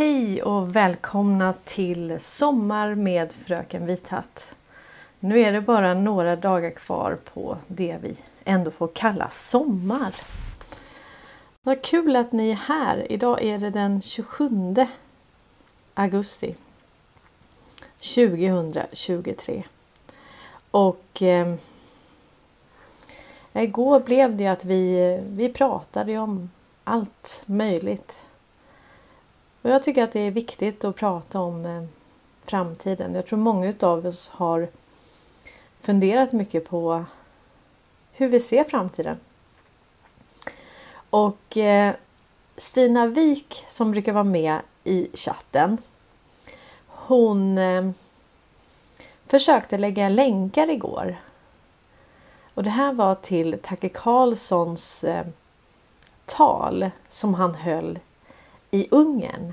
Hej och välkomna till Sommar med Fröken Vithatt. Nu är det bara några dagar kvar på det vi ändå får kalla sommar. Vad kul att ni är här. Idag är det den 27 augusti 2023. Och eh, igår blev det att vi, vi pratade om allt möjligt och jag tycker att det är viktigt att prata om eh, framtiden. Jag tror många av oss har funderat mycket på hur vi ser framtiden. Och eh, Stina Wik som brukar vara med i chatten. Hon eh, försökte lägga länkar igår. Och det här var till Tacke Carlssons eh, tal som han höll i Ungern.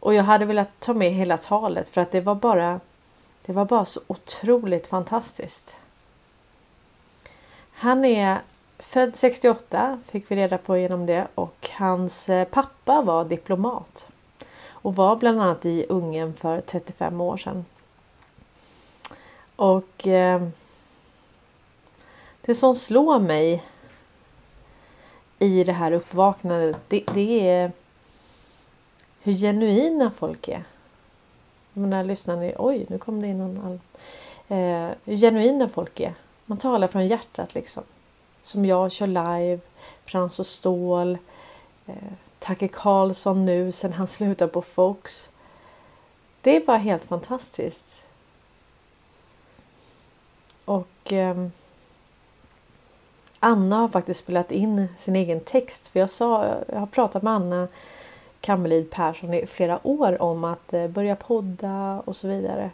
Och jag hade velat ta med hela talet för att det var bara det var bara så otroligt fantastiskt. Han är född 68 fick vi reda på genom det och hans eh, pappa var diplomat och var bland annat i Ungern för 35 år sedan. Och eh, det som slår mig i det här uppvaknandet det, det är hur genuina folk är. Jag menar, lyssnar ni? Oj, nu kom det in någon all... eh, Hur genuina folk är. Man talar från hjärtat liksom. Som jag kör live. Frans och Stål. Eh, Tacke Karlsson nu sen han slutade på Fox. Det är bara helt fantastiskt. Och eh, Anna har faktiskt spelat in sin egen text. För jag, sa, jag har pratat med Anna Kammerlid Persson i flera år om att eh, börja podda och så vidare.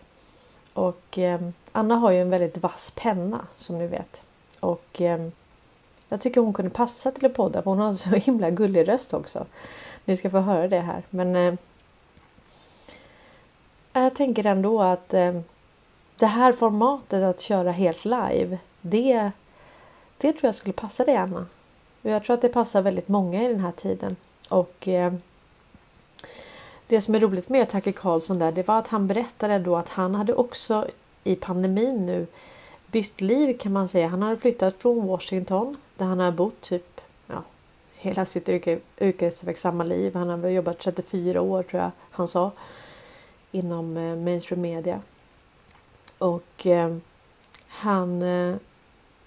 Och eh, Anna har ju en väldigt vass penna som ni vet. Och eh, jag tycker hon kunde passa till att podda för hon har så himla gullig röst också. Ni ska få höra det här. Men eh, jag tänker ändå att eh, det här formatet att köra helt live. Det det tror jag skulle passa dig Anna. Och jag tror att det passar väldigt många i den här tiden. Och eh, Det som är roligt med Tacke Karlsson där det var att han berättade då att han hade också i pandemin nu bytt liv kan man säga. Han hade flyttat från Washington där han har bott typ ja, hela sitt yrke, yrkesverksamma liv. Han har jobbat 34 år tror jag han sa inom eh, mainstream media. Och eh, han eh,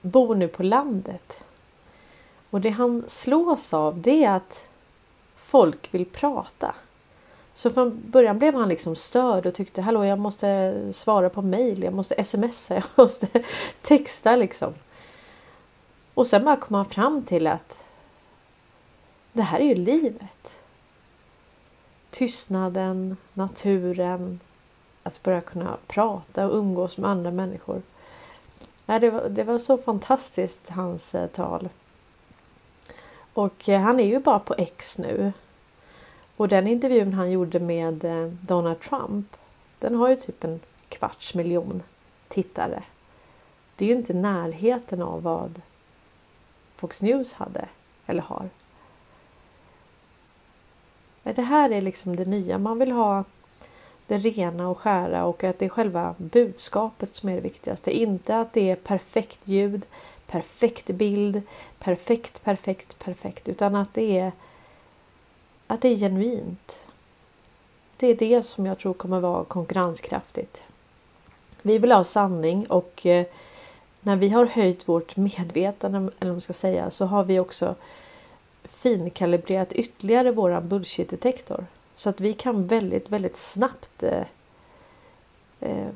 bor nu på landet. Och det han slås av det är att folk vill prata. Så från början blev han liksom störd och tyckte hallå jag måste svara på mail, jag måste smsa, jag måste texta liksom. Och sen bara kom han fram till att det här är ju livet. Tystnaden, naturen, att börja kunna prata och umgås med andra människor. Det, var, det var så fantastiskt hans eh, tal. Och eh, han är ju bara på X nu. Och den intervjun han gjorde med eh, Donald Trump. Den har ju typ en kvarts miljon tittare. Det är ju inte närheten av vad Fox News hade eller har. Det här är liksom det nya. Man vill ha det rena och skära och att det är själva budskapet som är det viktigaste. Inte att det är perfekt ljud, perfekt bild, perfekt, perfekt, perfekt. Utan att det är att det är genuint. Det är det som jag tror kommer vara konkurrenskraftigt. Vi vill ha sanning och eh, när vi har höjt vårt medvetande eller vad man ska säga så har vi också finkalibrerat ytterligare våran bullshit-detektor. Så att vi kan väldigt, väldigt snabbt eh, eh,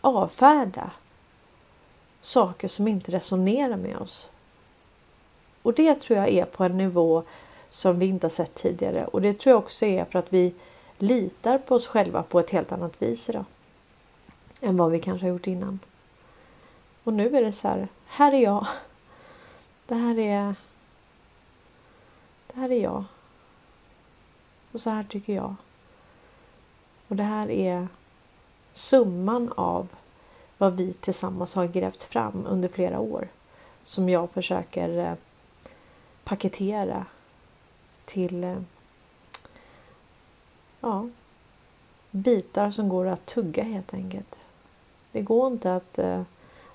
avfärda saker som inte resonerar med oss. Och det tror jag är på en nivå som vi inte har sett tidigare. Och det tror jag också är för att vi litar på oss själva på ett helt annat vis idag. Än vad vi kanske har gjort innan. Och nu är det så här. Här är jag. Det här är. Det här är jag. Och så här tycker jag. Och det här är summan av vad vi tillsammans har grävt fram under flera år. Som jag försöker eh, paketera till eh, ja, bitar som går att tugga helt enkelt. Det går inte att eh,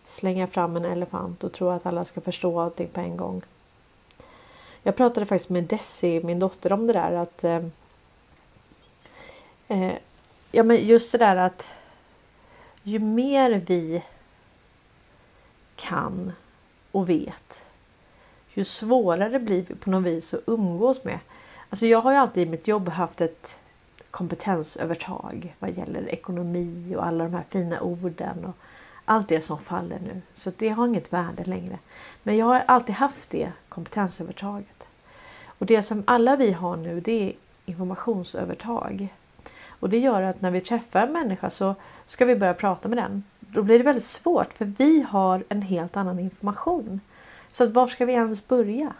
slänga fram en elefant och tro att alla ska förstå allting på en gång. Jag pratade faktiskt med Desi, min dotter, om det där att eh, Ja men just det där att ju mer vi kan och vet ju svårare blir vi på något vis att umgås med. Alltså jag har ju alltid i mitt jobb haft ett kompetensövertag vad gäller ekonomi och alla de här fina orden och allt det som faller nu. Så det har inget värde längre. Men jag har alltid haft det kompetensövertaget. Och det som alla vi har nu det är informationsövertag. Och det gör att när vi träffar en människa så ska vi börja prata med den. Då blir det väldigt svårt för vi har en helt annan information. Så att var ska vi ens börja?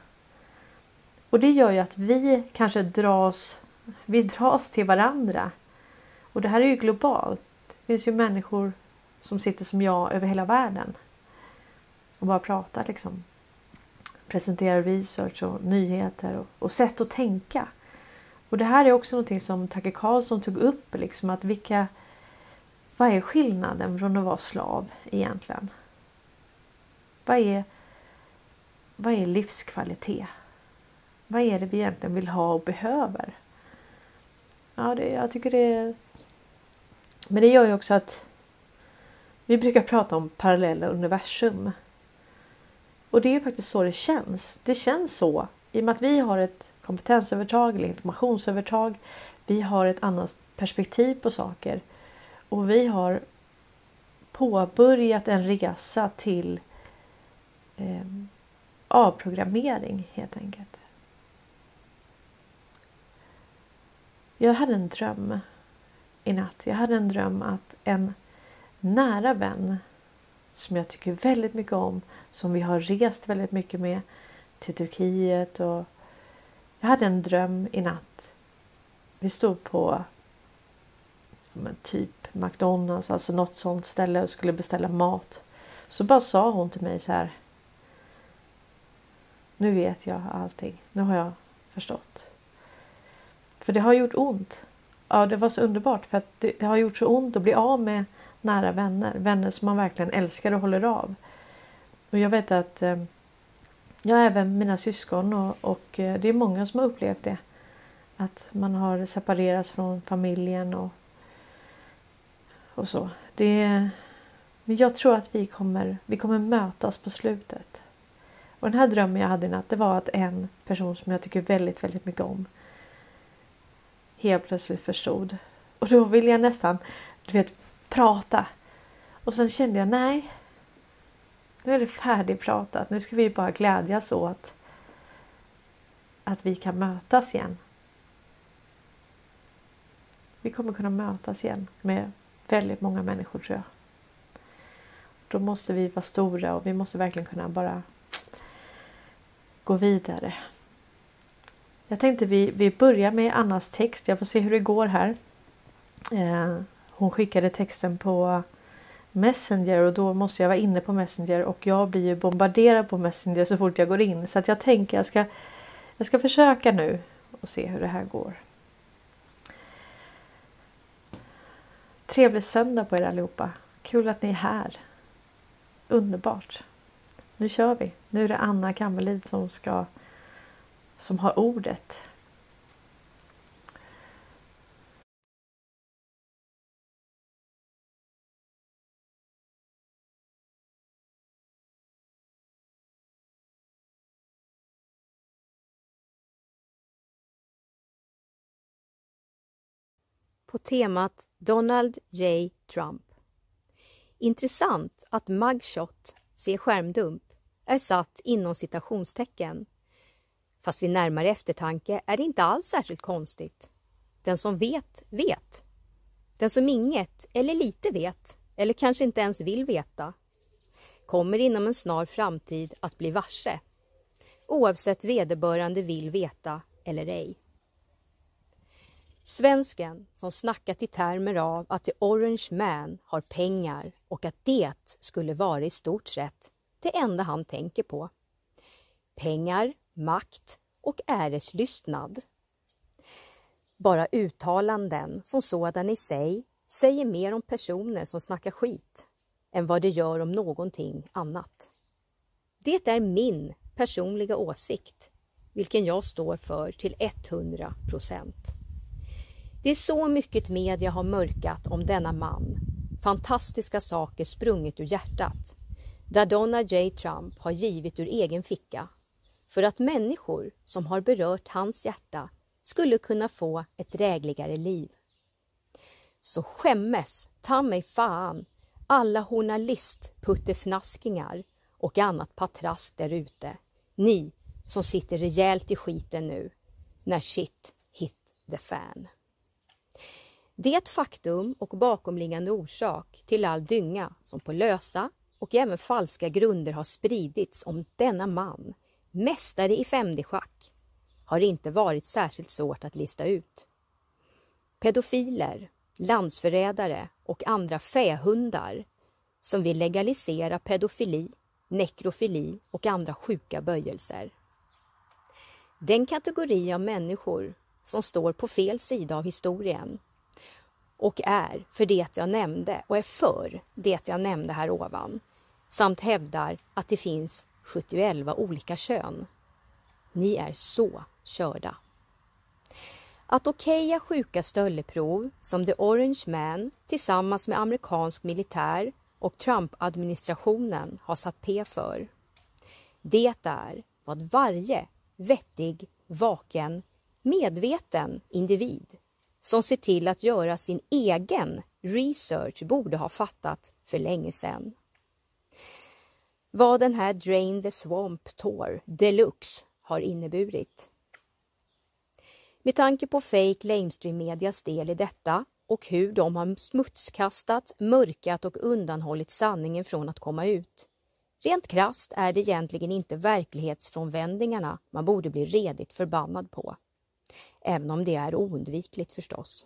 Och det gör ju att vi kanske dras, vi dras till varandra. Och det här är ju globalt. Det finns ju människor som sitter som jag över hela världen. Och bara pratar liksom. Presenterar research och nyheter och, och sätt att tänka. Och det här är också någonting som Tacke Karlsson tog upp. Liksom att vilka, vad är skillnaden från att vara slav egentligen? Vad är, vad är livskvalitet? Vad är det vi egentligen vill ha och behöver? Ja, det, jag tycker det... Men det gör ju också att vi brukar prata om parallella universum. Och det är ju faktiskt så det känns. Det känns så i och med att vi har ett kompetensövertag eller informationsövertag. Vi har ett annat perspektiv på saker och vi har påbörjat en resa till eh, avprogrammering helt enkelt. Jag hade en dröm i natt. Jag hade en dröm att en nära vän som jag tycker väldigt mycket om, som vi har rest väldigt mycket med till Turkiet och jag hade en dröm i natt. Vi stod på men, typ McDonalds, alltså något sånt ställe och skulle beställa mat. Så bara sa hon till mig så här. Nu vet jag allting. Nu har jag förstått. För det har gjort ont. Ja, det var så underbart för att det, det har gjort så ont att bli av med nära vänner. Vänner som man verkligen älskar och håller av. Och jag vet att ehm, jag Ja, även mina syskon och, och eh, det är många som har upplevt det. Att man har separerats från familjen och, och så. Det, men jag tror att vi kommer, vi kommer mötas på slutet. Och den här drömmen jag hade i natt det var att en person som jag tycker väldigt, väldigt mycket om helt plötsligt förstod. Och då ville jag nästan, du vet, prata. Och sen kände jag nej, nu är det färdigpratat. Nu ska vi bara glädjas åt att vi kan mötas igen. Vi kommer kunna mötas igen med väldigt många människor tror jag. Då måste vi vara stora och vi måste verkligen kunna bara gå vidare. Jag tänkte vi, vi börjar med Annas text. Jag får se hur det går här. Eh, hon skickade texten på Messenger och då måste jag vara inne på Messenger och jag blir ju bombarderad på Messenger så fort jag går in. Så att jag tänker jag ska, jag ska försöka nu och se hur det här går. Trevlig söndag på er allihopa. Kul att ni är här. Underbart. Nu kör vi. Nu är det Anna Kammerlid som ska som har ordet. På temat Donald J. Trump. Intressant att mugshot, se skärmdump, är satt inom citationstecken. Fast vid närmare eftertanke är det inte alls särskilt konstigt. Den som vet, vet. Den som inget eller lite vet, eller kanske inte ens vill veta, kommer inom en snar framtid att bli varse. Oavsett vederbörande vill veta eller ej. Svensken som snackat i termer av att the orange man har pengar och att det skulle vara i stort sett det enda han tänker på. Pengar, makt och äreslystnad. Bara uttalanden som sådan i sig säger mer om personer som snackar skit än vad det gör om någonting annat. Det är min personliga åsikt, vilken jag står för till 100 procent. Det är så mycket media har mörkat om denna man, fantastiska saker sprunget ur hjärtat, där Donald J Trump har givit ur egen ficka, för att människor som har berört hans hjärta skulle kunna få ett drägligare liv. Så skämmes ta mig fan alla journalistputtefnaskingar och annat patrask där ute. Ni som sitter rejält i skiten nu när shit hit the fan. Det faktum och bakomliggande orsak till all dynga som på lösa och även falska grunder har spridits om denna man, mästare i 5D-schack, har inte varit särskilt svårt att lista ut. Pedofiler, landsförrädare och andra fähundar som vill legalisera pedofili, nekrofili och andra sjuka böjelser. Den kategori av människor som står på fel sida av historien och är för det jag nämnde och är för det jag nämnde här ovan samt hävdar att det finns 71 olika kön. Ni är så körda. Att okeja sjuka stölleprov som The Orange Man tillsammans med amerikansk militär och Trump-administrationen har satt P för. Det är vad varje vettig, vaken, medveten individ som ser till att göra sin egen research borde ha fattat för länge sedan. Vad den här Drain the Swamp Tour Deluxe har inneburit. Med tanke på fake lamestream medias del i detta och hur de har smutskastat, mörkat och undanhållit sanningen från att komma ut. Rent krast är det egentligen inte verklighetsfrånvändningarna man borde bli redigt förbannad på. Även om det är oundvikligt förstås.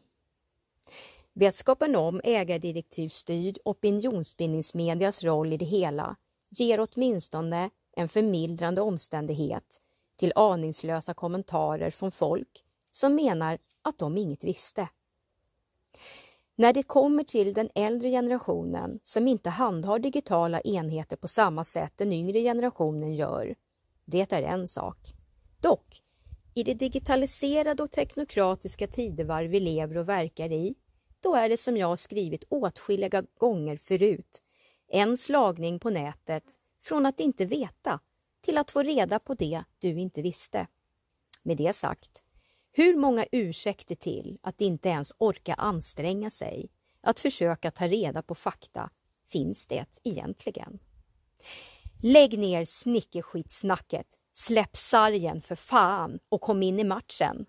Vetskapen om ägardirektivstyrd opinionsbildningsmedias roll i det hela ger åtminstone en förmildrande omständighet till aningslösa kommentarer från folk som menar att de inget visste. När det kommer till den äldre generationen som inte handhar digitala enheter på samma sätt den yngre generationen gör, det är en sak. Dock, i det digitaliserade och teknokratiska tidevarv vi lever och verkar i, då är det som jag skrivit åtskilliga gånger förut, en slagning på nätet från att inte veta till att få reda på det du inte visste. Med det sagt, hur många ursäkter till att inte ens orka anstränga sig att försöka ta reda på fakta finns det egentligen? Lägg ner snickerskitsnacket, släpp sargen för fan och kom in i matchen.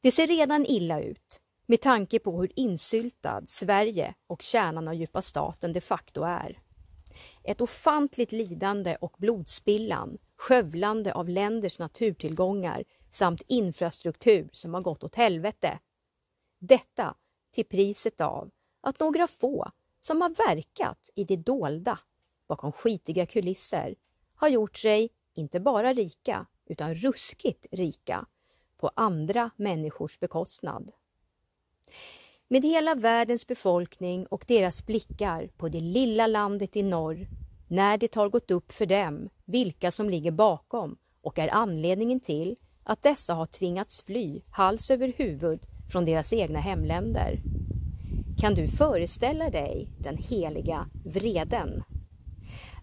Det ser redan illa ut med tanke på hur insyltad Sverige och kärnan av djupa staten de facto är. Ett ofantligt lidande och blodspillan, skövlande av länders naturtillgångar samt infrastruktur som har gått åt helvete. Detta till priset av att några få som har verkat i det dolda bakom skitiga kulisser har gjort sig inte bara rika utan ruskigt rika på andra människors bekostnad. Med hela världens befolkning och deras blickar på det lilla landet i norr när det har gått upp för dem vilka som ligger bakom och är anledningen till att dessa har tvingats fly hals över huvud från deras egna hemländer. Kan du föreställa dig den heliga vreden?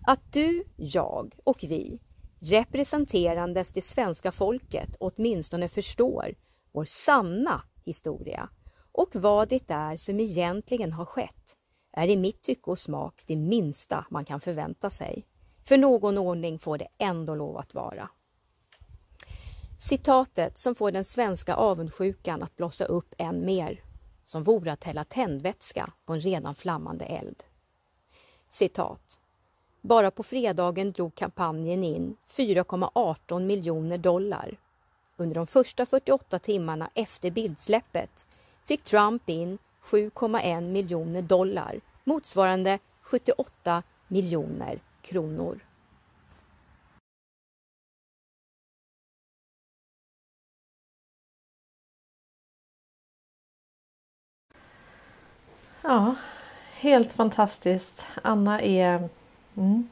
Att du, jag och vi, representerandes det svenska folket, åtminstone förstår vår sanna historia och vad det är som egentligen har skett är i mitt tycke och smak det minsta man kan förvänta sig. För någon ordning får det ändå lov att vara. Citatet som får den svenska avundsjukan att blossa upp än mer, som vore att hälla tändvätska på en redan flammande eld. Citat. Bara på fredagen drog kampanjen in 4,18 miljoner dollar. Under de första 48 timmarna efter bildsläppet fick Trump in 7,1 miljoner dollar motsvarande 78 miljoner kronor. Ja, helt fantastiskt. Anna är Mm.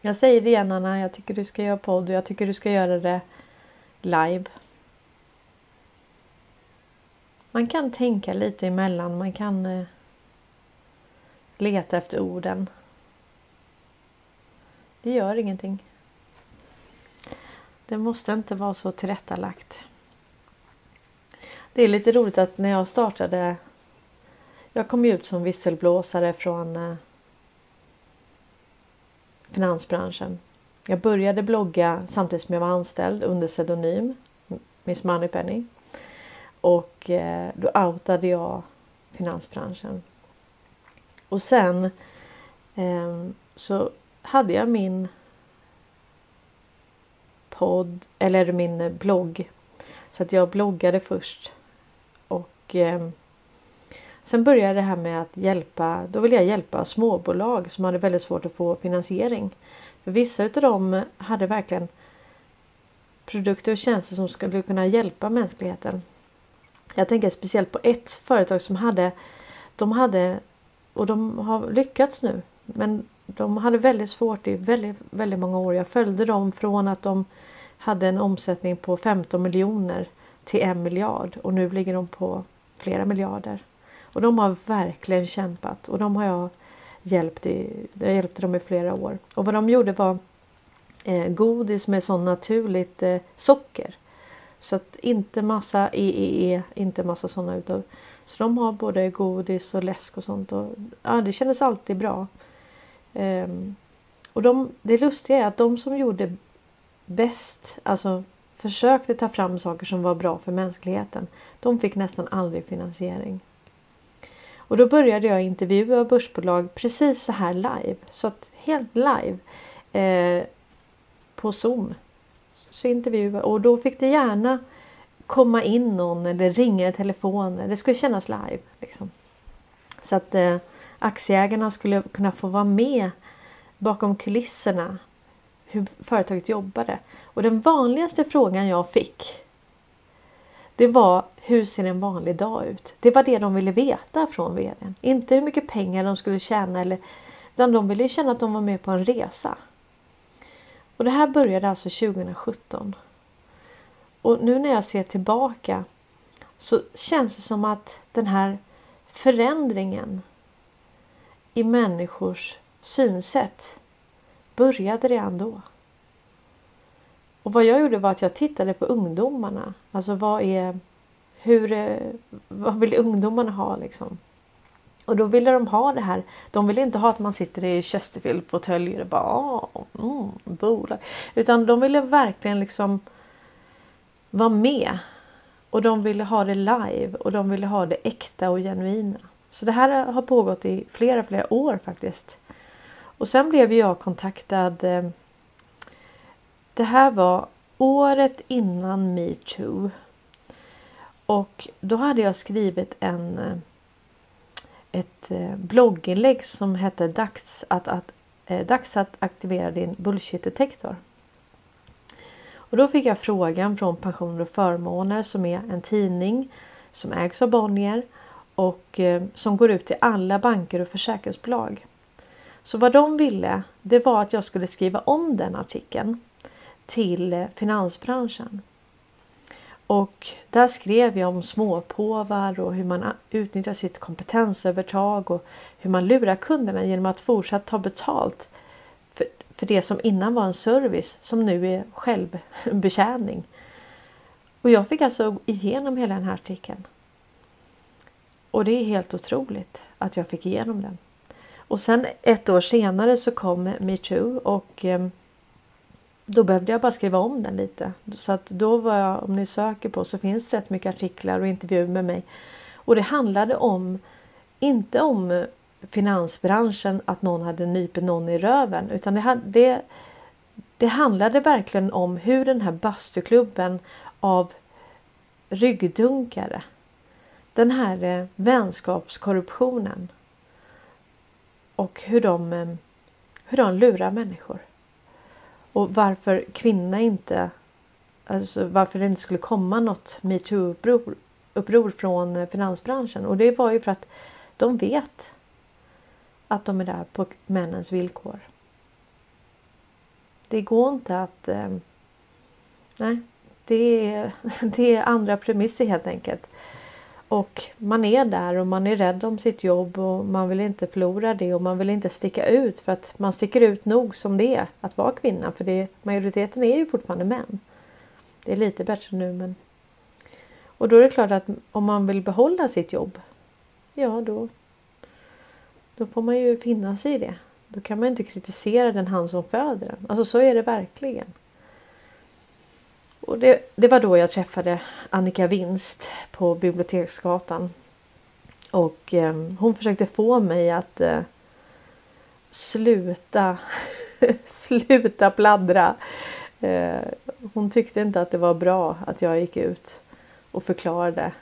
Jag säger det igen Anna, jag tycker du ska göra podd och jag tycker du ska göra det live. Man kan tänka lite emellan, man kan eh, leta efter orden. Det gör ingenting. Det måste inte vara så tillrättalagt. Det är lite roligt att när jag startade jag kom ut som visselblåsare från eh, finansbranschen. Jag började blogga samtidigt som jag var anställd under pseudonym Miss Moneypenny. Och eh, då outade jag finansbranschen. Och sen eh, så hade jag min podd eller min blogg. Så att jag bloggade först. Och eh, Sen började det här med att hjälpa, då ville jag hjälpa småbolag som hade väldigt svårt att få finansiering. För vissa utav dem hade verkligen produkter och tjänster som skulle kunna hjälpa mänskligheten. Jag tänker speciellt på ett företag som hade, de hade, och de har lyckats nu, men de hade väldigt svårt i väldigt, väldigt många år. Jag följde dem från att de hade en omsättning på 15 miljoner till en miljard och nu ligger de på flera miljarder. Och de har verkligen kämpat och de har jag hjälpt i, jag hjälpte dem i flera år. Och vad de gjorde var eh, godis med sån naturligt eh, socker. Så att inte massa EEE, inte massa sådana utav. Så de har både godis och läsk och sånt. Och, ja, det kändes alltid bra. Um, och de, det lustiga är att de som gjorde bäst, alltså försökte ta fram saker som var bra för mänskligheten. De fick nästan aldrig finansiering. Och då började jag intervjua börsbolag precis så här live. Så att helt live. Eh, på Zoom. Så intervjua och då fick det gärna komma in någon eller ringa i telefon. Det skulle kännas live. Liksom. Så att eh, aktieägarna skulle kunna få vara med bakom kulisserna. Hur företaget jobbade. Och den vanligaste frågan jag fick det var hur ser en vanlig dag ut? Det var det de ville veta från vdn. Inte hur mycket pengar de skulle tjäna eller utan de ville känna att de var med på en resa. Och det här började alltså 2017. Och nu när jag ser tillbaka så känns det som att den här förändringen i människors synsätt började redan då. Och vad jag gjorde var att jag tittade på ungdomarna. Alltså vad är hur, eh, vad vill ungdomarna ha liksom? Och då ville de ha det här. De ville inte ha att man sitter i Chesterfield-fåtöljer och bara ah, mm, bolag. Utan de ville verkligen liksom vara med. Och de ville ha det live och de ville ha det äkta och genuina. Så det här har pågått i flera, flera år faktiskt. Och sen blev jag kontaktad eh, det här var året innan metoo. Och då hade jag skrivit en eh, ett eh, blogginlägg som hette Dags att, att, eh, Dags att aktivera din bullshit-detektor. Och då fick jag frågan från Pensioner och förmåner som är en tidning som ägs av Bonnier och som går ut till alla banker och försäkringsbolag. Så vad de ville det var att jag skulle skriva om den artikeln till finansbranschen. Och där skrev jag om småpåvar och hur man utnyttjar sitt kompetensövertag och hur man lurar kunderna genom att fortsatt ta betalt för, för det som innan var en service som nu är självbetjäning. Och jag fick alltså igenom hela den här artikeln. Och det är helt otroligt att jag fick igenom den. Och sen ett år senare så kom metoo och ehm, då behövde jag bara skriva om den lite. Så att då var jag, om ni söker på så finns det rätt mycket artiklar och intervjuer med mig. Och det handlade om, inte om finansbranschen, att någon hade nypit någon i röven. Utan det, det, det handlade verkligen om hur den här bastuklubben av ryggdunkare. Den här eh, vänskapskorruptionen. Och hur de, eh, hur de lurar människor. Och varför kvinna inte, alltså varför det inte skulle komma något metoo-uppror från eh, finansbranschen. Och det var ju för att De vet att de är där på männens villkor. Det går inte att... Eh, nej, det är, det är andra premisser helt enkelt. Och man är där och man är rädd om sitt jobb och man vill inte förlora det och man vill inte sticka ut för att man sticker ut nog som det är att vara kvinna för det, majoriteten är ju fortfarande män. Det är lite bättre nu men... Och då är det klart att om man vill behålla sitt jobb, ja då, då får man ju finna sig i det. Då kan man inte kritisera den hand som föder den. Alltså så är det verkligen. Och det, det var då jag träffade Annika Winst på Biblioteksgatan. Och eh, hon försökte få mig att eh, sluta, sluta pladdra. Eh, hon tyckte inte att det var bra att jag gick ut och förklarade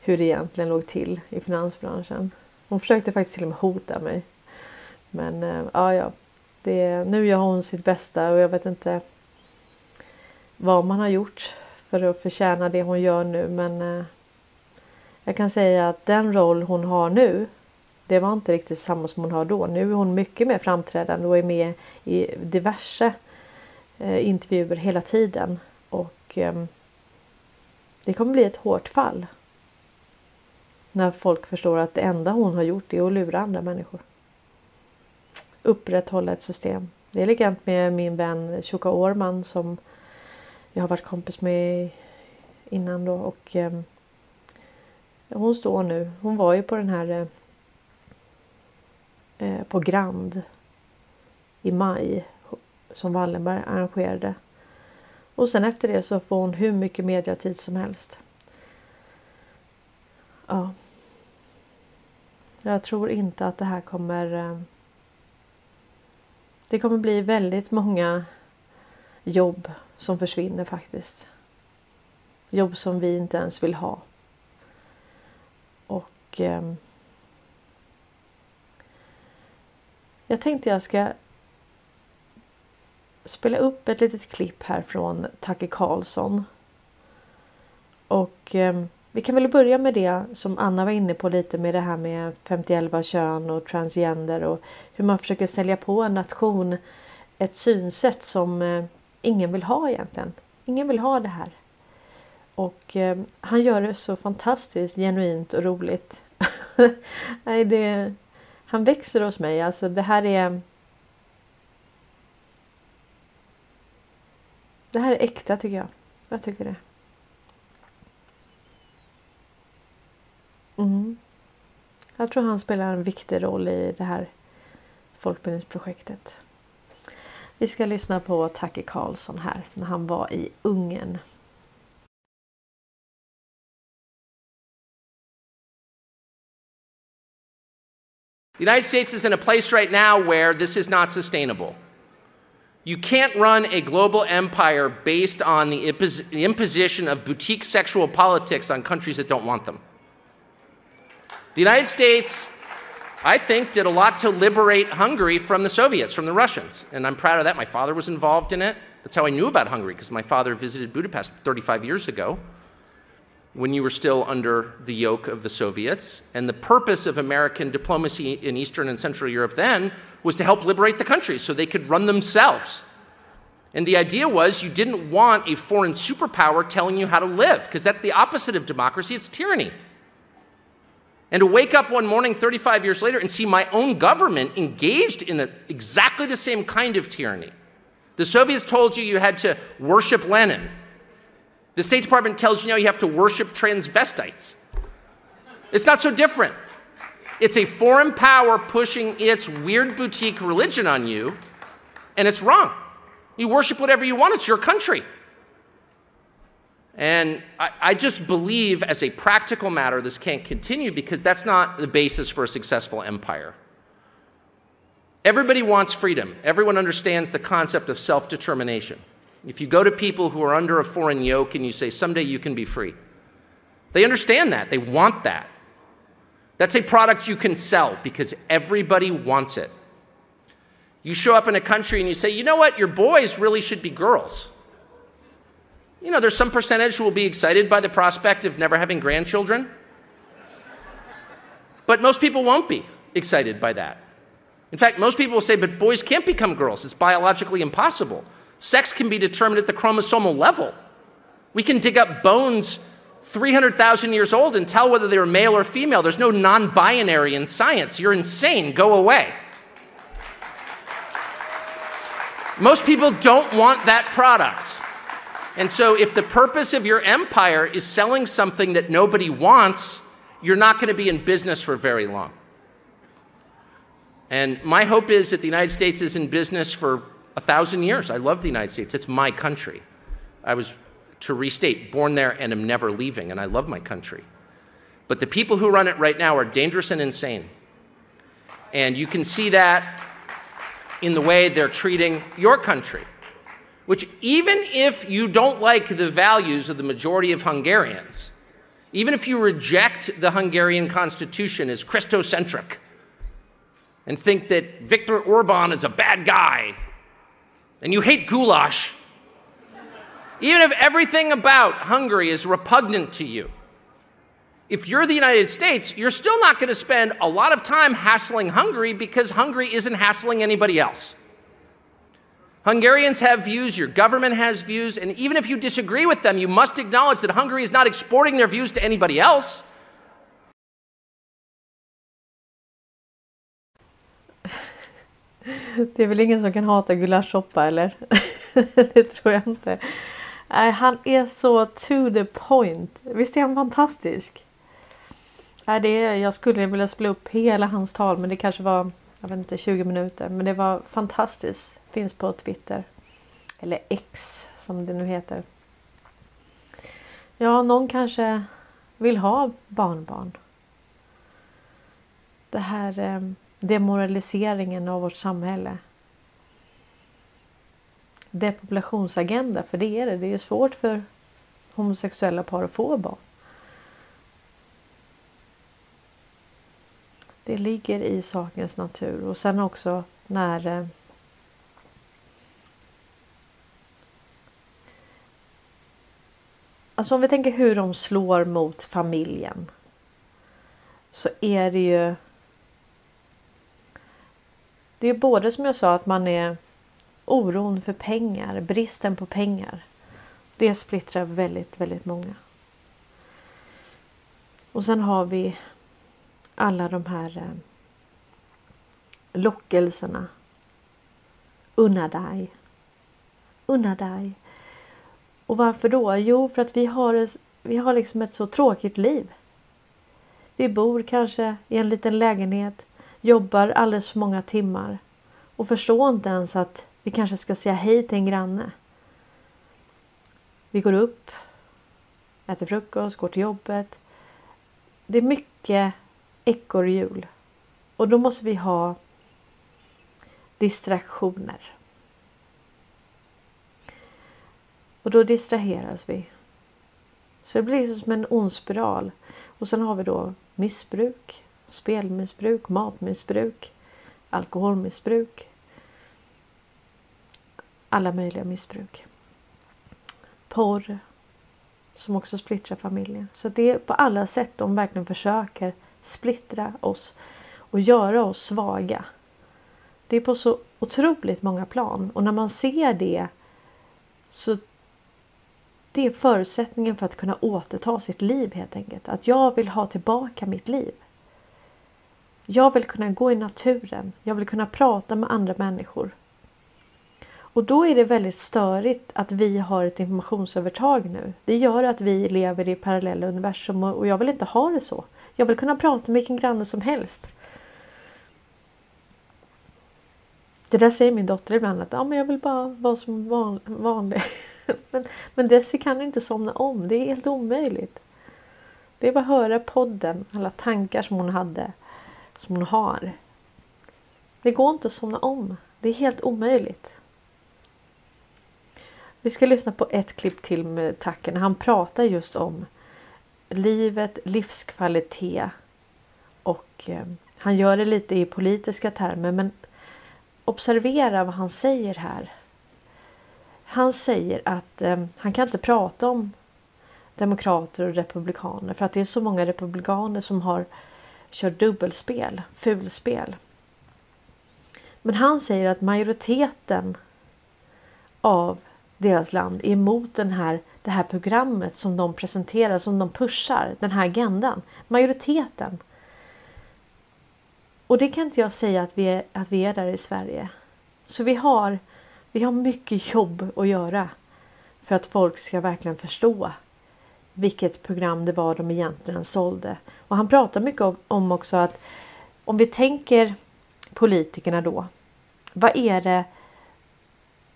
hur det egentligen låg till i finansbranschen. Hon försökte faktiskt till och med hota mig. Men eh, ja, ja. Det, nu gör hon sitt bästa och jag vet inte vad man har gjort för att förtjäna det hon gör nu men eh, jag kan säga att den roll hon har nu det var inte riktigt samma som hon har då. Nu är hon mycket mer framträdande och är med i diverse eh, intervjuer hela tiden. Och ehm, det kommer bli ett hårt fall. När folk förstår att det enda hon har gjort är att lura andra människor. Upprätthålla ett system. Det är likadant med min vän Shoka Orman som jag har varit kompis med innan då och eh, hon står nu. Hon var ju på den här eh, eh, på Grand i maj som Wallenberg arrangerade. Och sen efter det så får hon hur mycket mediatid som helst. Ja. Jag tror inte att det här kommer... Eh, det kommer bli väldigt många jobb som försvinner faktiskt. Jobb som vi inte ens vill ha. Och eh, jag tänkte jag ska spela upp ett litet klipp här från Tacke Karlsson. Och eh, vi kan väl börja med det som Anna var inne på lite med det här med 51 kön och transgender och hur man försöker sälja på en nation ett synsätt som eh, ingen vill ha egentligen. Ingen vill ha det här. Och eh, han gör det så fantastiskt genuint och roligt. Nej, det, han växer hos mig. Alltså det här är... Det här är äkta tycker jag. Jag tycker det. Mm. Jag tror han spelar en viktig roll i det här folkbildningsprojektet. Vi ska lyssna på Tucker Carlson här när han var i Ungern. The United States is in a place right now where this is not sustainable. You can't run a global empire based on the, imposition of boutique sexual politics on countries that don't want them. The United States I think, did a lot to liberate Hungary from the Soviets, from the Russians. And I'm proud of that. My father was involved in it. That's how I knew about Hungary, because my father visited Budapest 35 years ago when you were still under the yoke of the Soviets. And the purpose of American diplomacy in Eastern and Central Europe then was to help liberate the countries so they could run themselves. And the idea was you didn't want a foreign superpower telling you how to live, because that's the opposite of democracy, it's tyranny. And to wake up one morning 35 years later and see my own government engaged in a, exactly the same kind of tyranny. The Soviets told you you had to worship Lenin. The State Department tells you now you have to worship transvestites. It's not so different. It's a foreign power pushing its weird boutique religion on you, and it's wrong. You worship whatever you want, it's your country. And I, I, just believe, as a practical matter, this can't continue because that's not the basis for a successful empire. Everybody wants freedom. Everyone understands the concept of self determination. If you go to people who are under a foreign yoke and you say, someday you can be free, they understand that. They want that. That's a product you can sell because everybody wants it. You show up in a country and you say, you know what, your boys really should be girls. You know, there's some percentage who will be excited by the prospect of never having grandchildren. But most people won't be excited by that. In fact, most people will say, but boys can't become girls. It's biologically impossible. Sex can be determined at the chromosomal level. We can dig up bones 300,000 years old and tell whether they were male or female. There's no non binary in science. You're insane. Go away. Most people don't want that product. And so, if the purpose of your empire is selling something that nobody wants, you're not going to be in business for very long. And my hope is that the United States is in business for a thousand years. I love the United States, it's my country. I was, to restate, born there and am never leaving, and I love my country. But the people who run it right now are dangerous and insane. And you can see that in the way they're treating your country, which, even if you don't like the values of the majority of Hungarians, even if you reject the Hungarian constitution as Christocentric and think that Viktor Orban is a bad guy and you hate goulash, even if everything about Hungary is repugnant to you, if you're the United States, you're still not going to spend a lot of time hassling Hungary because Hungary isn't hassling anybody else. Hungarians have views, your government has views, and even if you disagree with them, you must acknowledge that Hungary is not exporting their views to anybody else. Det är väl ingen som kan hata gulaschsoppa eller? det tror jag inte. Nej, han är så to the point. Visst är han fantastisk? Nej, det är, jag skulle vilja spela upp hela hans tal men det kanske var jag vet inte, 20 minuter. Men det var fantastiskt. Finns på Twitter. Eller X som det nu heter. Ja, någon kanske vill ha barnbarn. Det här eh, demoraliseringen av vårt samhälle. Depopulationsagenda, för det är det. Det är svårt för homosexuella par att få barn. Det ligger i sakens natur och sen också när eh, Alltså om vi tänker hur de slår mot familjen. Så är det ju. Det är både som jag sa att man är oron för pengar, bristen på pengar. Det splittrar väldigt, väldigt många. Och sen har vi alla de här eh, lockelserna. Unna dig. Unna dig. Och varför då? Jo, för att vi har, vi har liksom ett så tråkigt liv. Vi bor kanske i en liten lägenhet, jobbar alldeles för många timmar och förstår inte ens att vi kanske ska säga hej till en granne. Vi går upp, äter frukost, går till jobbet. Det är mycket ekorrhjul och då måste vi ha distraktioner. Och då distraheras vi. Så det blir som en ond spiral. Och sen har vi då missbruk, spelmissbruk, matmissbruk, alkoholmissbruk. Alla möjliga missbruk. Porr som också splittrar familjen. Så det är på alla sätt de verkligen försöker splittra oss och göra oss svaga. Det är på så otroligt många plan och när man ser det så det är förutsättningen för att kunna återta sitt liv helt enkelt. Att jag vill ha tillbaka mitt liv. Jag vill kunna gå i naturen. Jag vill kunna prata med andra människor. Och då är det väldigt störigt att vi har ett informationsövertag nu. Det gör att vi lever i parallella universum och jag vill inte ha det så. Jag vill kunna prata med vilken granne som helst. Det där säger min dotter ibland att ja, men jag vill bara vara som van, vanlig. men, men Desi kan inte somna om. Det är helt omöjligt. Det är bara att höra podden, alla tankar som hon hade, som hon har. Det går inte att somna om. Det är helt omöjligt. Vi ska lyssna på ett klipp till med Tacken. Han pratar just om livet, livskvalitet och eh, han gör det lite i politiska termer men observera vad han säger här. Han säger att eh, han kan inte prata om demokrater och republikaner för att det är så många republikaner som har kört dubbelspel, fulspel. Men han säger att majoriteten av deras land är emot den här, det här programmet som de presenterar, som de pushar, den här agendan. Majoriteten. Och det kan inte jag säga att vi är, att vi är där i Sverige. Så vi har, vi har mycket jobb att göra för att folk ska verkligen förstå vilket program det var de egentligen sålde. Och han pratar mycket om också att om vi tänker politikerna då. Vad är det?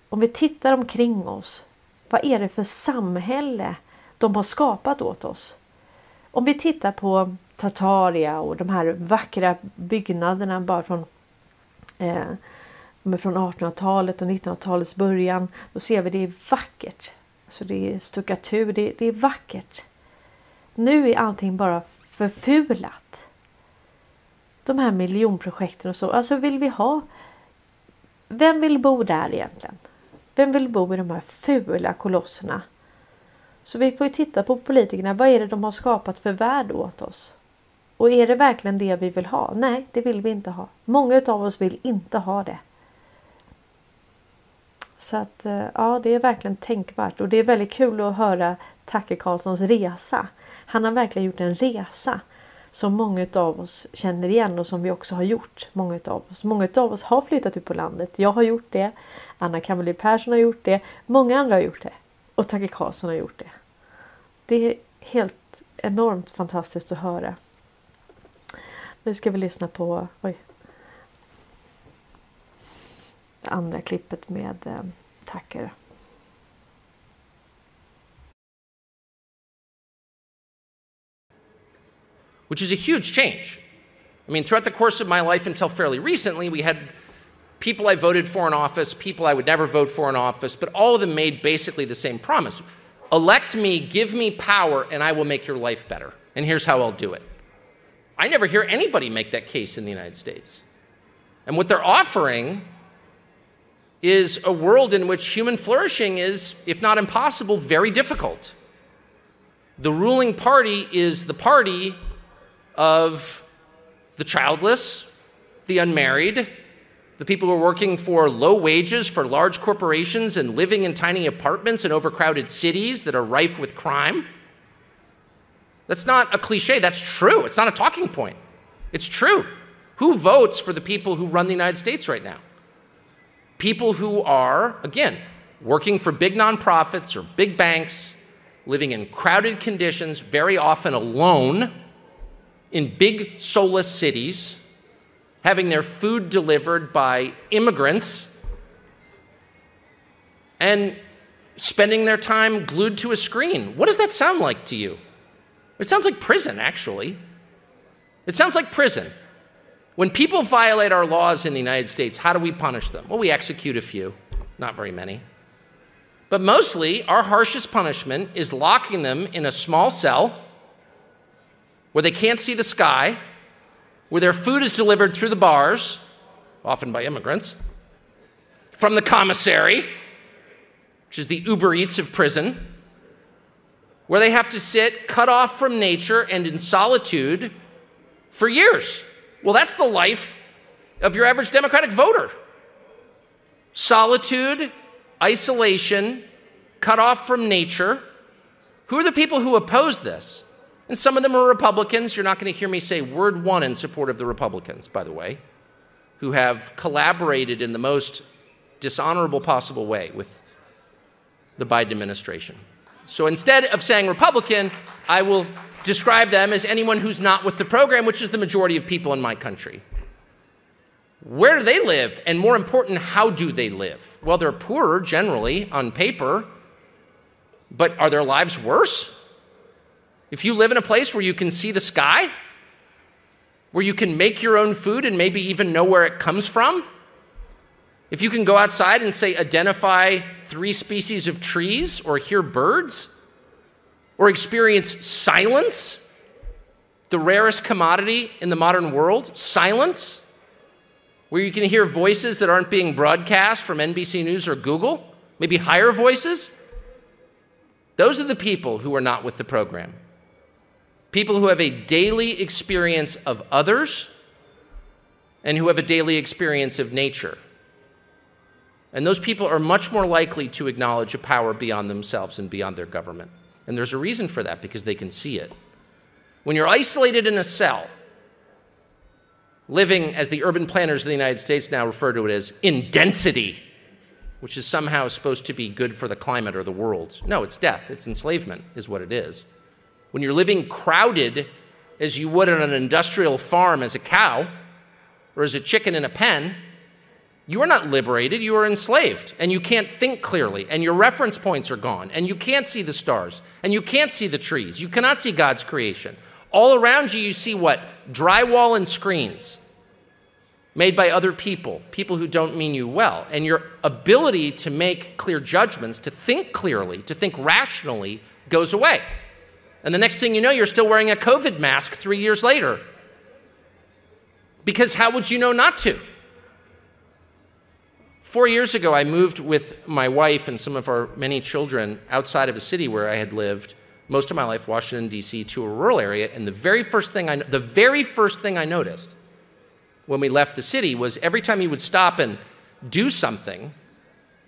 Om vi tittar omkring oss. Vad är det för samhälle de har skapat åt oss? Om vi tittar på Tartaria och de här vackra byggnaderna bara från eh, från 1800-talet och 1900-talets början. Då ser vi det är vackert. Alltså det är stuckatur, det, det är vackert. Nu är allting bara förfulat. De här miljonprojekten och så. Alltså vill vi ha... Vem vill bo där egentligen? Vem vill bo i de här fula kolosserna? Så vi får ju titta på politikerna. Vad är det de har skapat för värld åt oss? Och är det verkligen det vi vill ha? Nej, det vill vi inte ha. Många av oss vill inte ha det. Så att eh, ja, det är verkligen tänkvärt och det är väldigt kul att höra Tacke Karlssons resa. Han har verkligen gjort en resa som många av oss känner igen och som vi också har gjort. Många av oss. Många av oss har flyttat ut på landet. Jag har gjort det. Anna Kammerli Persson har gjort det. Många andra har gjort det. Och Tacke Karlsson har gjort det. Det är helt enormt fantastiskt att höra. Nu ska vi lyssna på oj, andra klippet med eh, Tucker. Which is a huge change. I mean, throughout the course of my life until fairly recently, we had people I voted for in office, people I would never vote for in office, but all of them made basically the same promise elect me, give me power, and I will make your life better. And here's how I'll do it. I never hear anybody make that case in the United States. And what they're offering is a world in which human flourishing is, if not impossible, very difficult. The ruling party is the party of the childless, the unmarried, the people who are working for low wages for large corporations and living in tiny apartments in overcrowded cities that are rife with crime. That's not a cliche, that's true. It's not a talking point. It's true. Who votes for the people who run the United States right now? People who are, again, working for big nonprofits or big banks, living in crowded conditions, very often alone, in big soulless cities, having their food delivered by immigrants, and spending their time glued to a screen. What does that sound like to you? It sounds like prison, actually. It sounds like prison. When people violate our laws in the United States, how do we punish them? Well, we execute a few, not very many. But mostly, our harshest punishment is locking them in a small cell where they can't see the sky, where their food is delivered through the bars, often by immigrants, from the commissary, which is the Uber Eats of prison, where they have to sit cut off from nature and in solitude for years. Well, that's the life of your average Democratic voter solitude, isolation, cut off from nature. Who are the people who oppose this? And some of them are Republicans. You're not going to hear me say word one in support of the Republicans, by the way, who have collaborated in the most dishonorable possible way with the Biden administration. So instead of saying Republican, I will describe them as anyone who's not with the program, which is the majority of people in my country. Where do they live? And more important, how do they live? Well, they're poorer generally on paper, but are their lives worse? If you live in a place where you can see the sky, where you can make your own food and maybe even know where it comes from, if you can go outside and say, identify three species of trees or hear birds, or experience silence, the rarest commodity in the modern world, silence, where you can hear voices that aren't being broadcast from NBC News or Google, maybe higher voices. Those are the people who are not with the program. People who have a daily experience of others and who have a daily experience of nature. And those people are much more likely to acknowledge a power beyond themselves and beyond their government. And there's a reason for that because they can see it. When you're isolated in a cell, living, as the urban planners of the United States now refer to it as, in density, which is somehow supposed to be good for the climate or the world. No, it's death, it's enslavement, is what it is. When you're living crowded as you would on an industrial farm as a cow or as a chicken in a pen, you are not liberated, you are enslaved, and you can't think clearly, and your reference points are gone, and you can't see the stars, and you can't see the trees. You cannot see God's creation. All around you, you see what? Drywall and screens made by other people, people who don't mean you well. And your ability to make clear judgments, to think clearly, to think rationally, goes away. And the next thing you know, you're still wearing a COVID mask three years later. Because how would you know not to? Four years ago, I moved with my wife and some of our many children outside of a city where I had lived most of my life, Washington D.C., to a rural area. And the very first thing I, the very first thing I noticed when we left the city was every time you would stop and do something,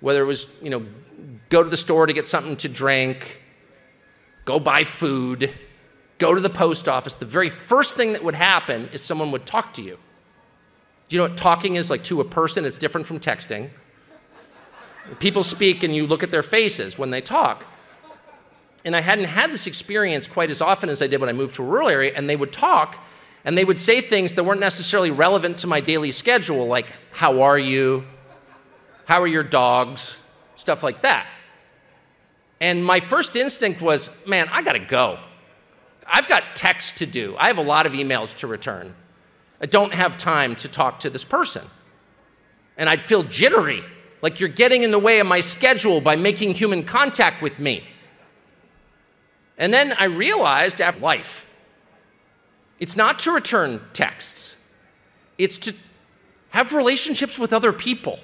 whether it was you know go to the store to get something to drink, go buy food, go to the post office, the very first thing that would happen is someone would talk to you. Do you know what talking is like to a person? It's different from texting. People speak and you look at their faces when they talk. And I hadn't had this experience quite as often as I did when I moved to a rural area, and they would talk and they would say things that weren't necessarily relevant to my daily schedule, like, How are you? How are your dogs? Stuff like that. And my first instinct was, Man, I gotta go. I've got texts to do, I have a lot of emails to return. I don't have time to talk to this person. And I'd feel jittery, like you're getting in the way of my schedule by making human contact with me. And then I realized after life, it's not to return texts, it's to have relationships with other people.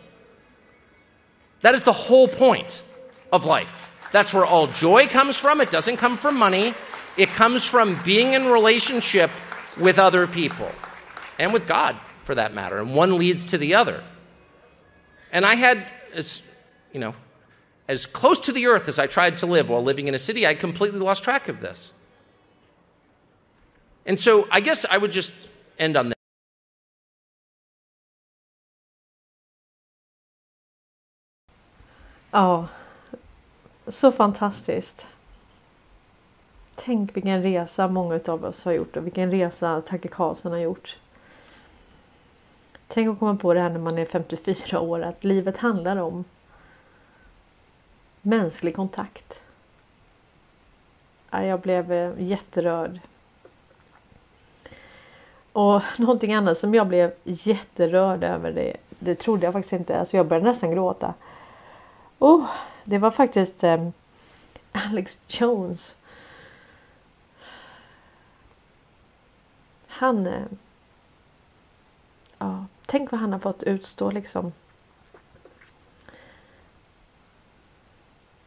That is the whole point of life. That's where all joy comes from. It doesn't come from money, it comes from being in relationship with other people and with God for that matter. And one leads to the other. And I had, as you know, as close to the earth as I tried to live while living in a city, I completely lost track of this. And so I guess I would just end on that. Ja, så fantastiskt. Tänk vilken resa många av oss har gjort och vilken resa Tacke Karlsson har gjort. Tänk att komma på det här när man är 54 år, att livet handlar om mänsklig kontakt. Jag blev eh, jätterörd. Och någonting annat som jag blev jätterörd över, det, det trodde jag faktiskt inte. Alltså jag började nästan gråta. Oh, det var faktiskt eh, Alex Jones. Han... Eh, ja, tänk vad han har fått utstå liksom.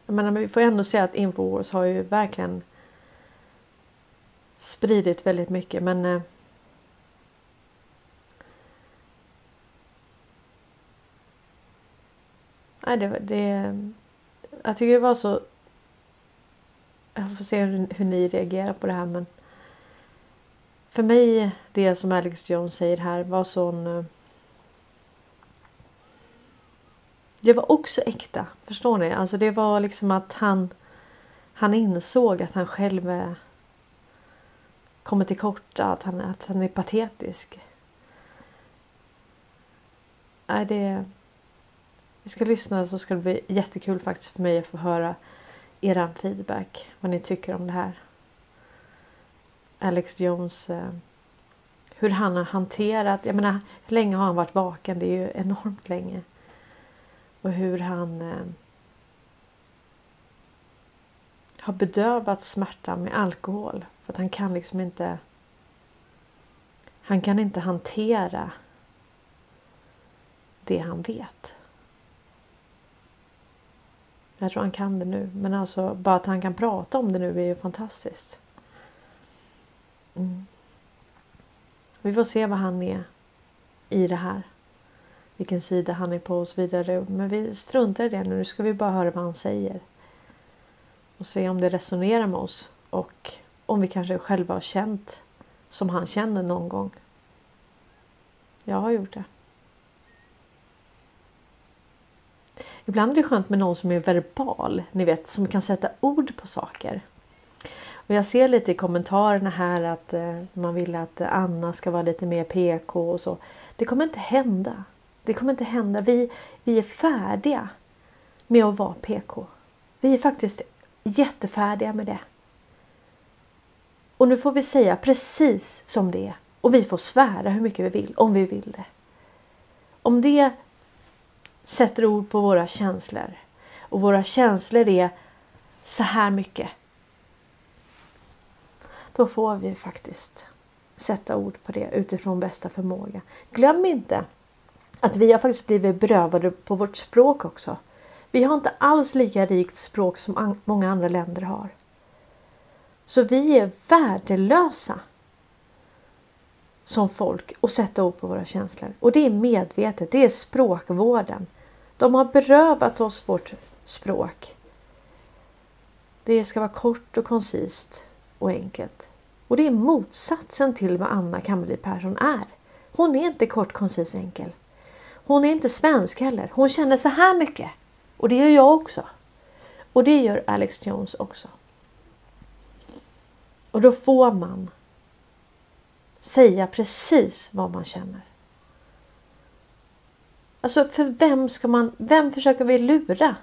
Jag menar, vi får ändå säga att Infowars har ju verkligen spridit väldigt mycket men eh, Nej, det, det, jag tycker det var så... Jag får se hur, hur ni reagerar på det här men för mig, det som Alex Jones säger här var sån... Eh, det var också äkta, förstår ni? Alltså det var liksom att han... Han insåg att han själv eh, kommer till korta, att han, att han är patetisk. Nej, det... Vi ska lyssna så ska det bli jättekul faktiskt för mig att få höra eran feedback. Vad ni tycker om det här. Alex Jones. Eh, hur han har hanterat, jag menar hur länge har han varit vaken? Det är ju enormt länge. Och hur han eh, har bedövat smärtan med alkohol. För att han kan liksom inte han kan inte hantera det han vet. Jag tror han kan det nu. Men alltså bara att han kan prata om det nu är ju fantastiskt. Mm. Vi får se vad han är i det här. Vilken sida han är på och så vidare. Men vi struntar i det nu. Nu ska vi bara höra vad han säger. Och se om det resonerar med oss. Och om vi kanske själva har känt som han känner någon gång. Jag har gjort det. Ibland är det skönt med någon som är verbal, ni vet, som kan sätta ord på saker. Och jag ser lite i kommentarerna här att eh, man vill att Anna ska vara lite mer PK och så. Det kommer inte hända. Det kommer inte hända. Vi, vi är färdiga med att vara PK. Vi är faktiskt jättefärdiga med det. Och nu får vi säga precis som det är. Och vi får svära hur mycket vi vill, om vi vill det. Om det sätter ord på våra känslor och våra känslor är så här mycket. Då får vi faktiskt sätta ord på det utifrån bästa förmåga. Glöm inte att vi har faktiskt blivit berövade på vårt språk också. Vi har inte alls lika rikt språk som många andra länder har. Så vi är värdelösa som folk och sätta ord på våra känslor. Och det är medvetet, det är språkvården. De har berövat oss vårt språk. Det ska vara kort och koncist och enkelt. Och det är motsatsen till vad Anna Kammerli Persson är. Hon är inte kort, koncis, enkel. Hon är inte svensk heller. Hon känner så här mycket. Och det gör jag också. Och det gör Alex Jones också. Och då får man säga precis vad man känner. Alltså för vem ska man, vem försöker vi lura?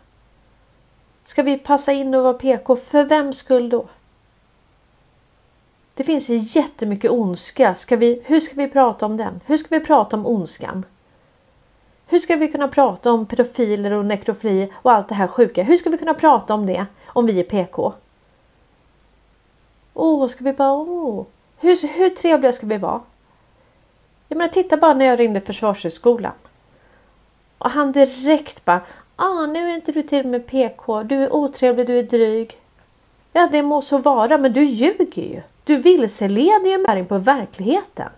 Ska vi passa in och vara PK? För vems skull då? Det finns jättemycket ondska. Ska vi, hur ska vi prata om den? Hur ska vi prata om ondskan? Hur ska vi kunna prata om pedofiler och nekrofili och allt det här sjuka? Hur ska vi kunna prata om det om vi är PK? Åh, ska vi bara åh. Hur, hur trevliga ska vi vara? Jag menar, titta bara när jag ringde Försvarshögskolan. Och han direkt bara, ah, nu är inte du till med PK, du är otrevlig, du är dryg. Ja, det må så vara, men du ljuger ju. Du vilseleder ju näring på verkligheten.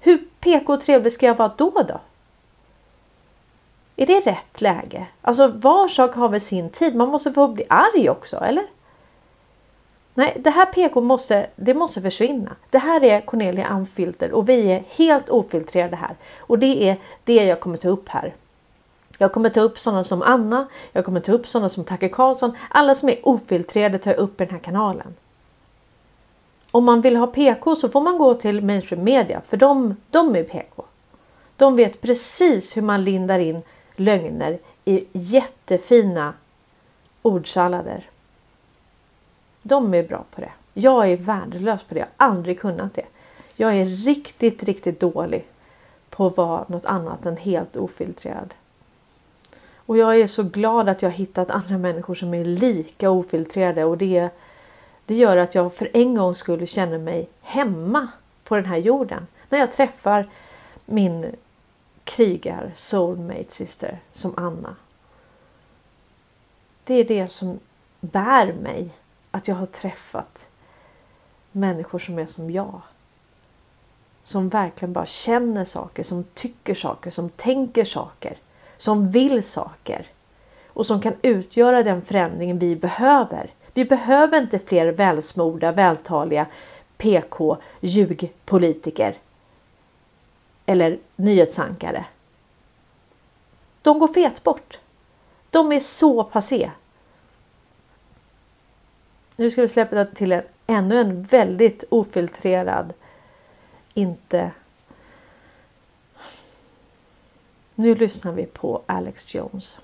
Hur PK och trevlig ska jag vara då då? Är det rätt läge? Alltså var sak har väl sin tid. Man måste få bli arg också, eller? Nej, det här PK måste, det måste försvinna. Det här är Cornelia Amfilter och vi är helt ofiltrerade här. Och det är det jag kommer ta upp här. Jag kommer ta upp sådana som Anna, jag kommer ta upp sådana som Tacke Karlsson. Alla som är ofiltrerade tar jag upp i den här kanalen. Om man vill ha PK så får man gå till mainstream media för de, de är PK. De vet precis hur man lindar in lögner i jättefina ordsallader. De är bra på det. Jag är värdelös på det. Jag har aldrig kunnat det. Jag är riktigt, riktigt dålig på att vara något annat än helt ofiltrerad. Och jag är så glad att jag hittat andra människor som är lika ofiltrerade och det, det gör att jag för en gång skulle känna mig hemma på den här jorden. När jag träffar min krigar soulmate sister som Anna. Det är det som bär mig att jag har träffat människor som är som jag. Som verkligen bara känner saker, som tycker saker, som tänker saker, som vill saker och som kan utgöra den förändringen vi behöver. Vi behöver inte fler välsmorda, vältaliga PK ljugpolitiker eller nyhetsankare. De går fet bort. De är så passé. Nu ska vi släppa till en, ännu en väldigt ofiltrerad, inte... Nu lyssnar vi på Alex Jones.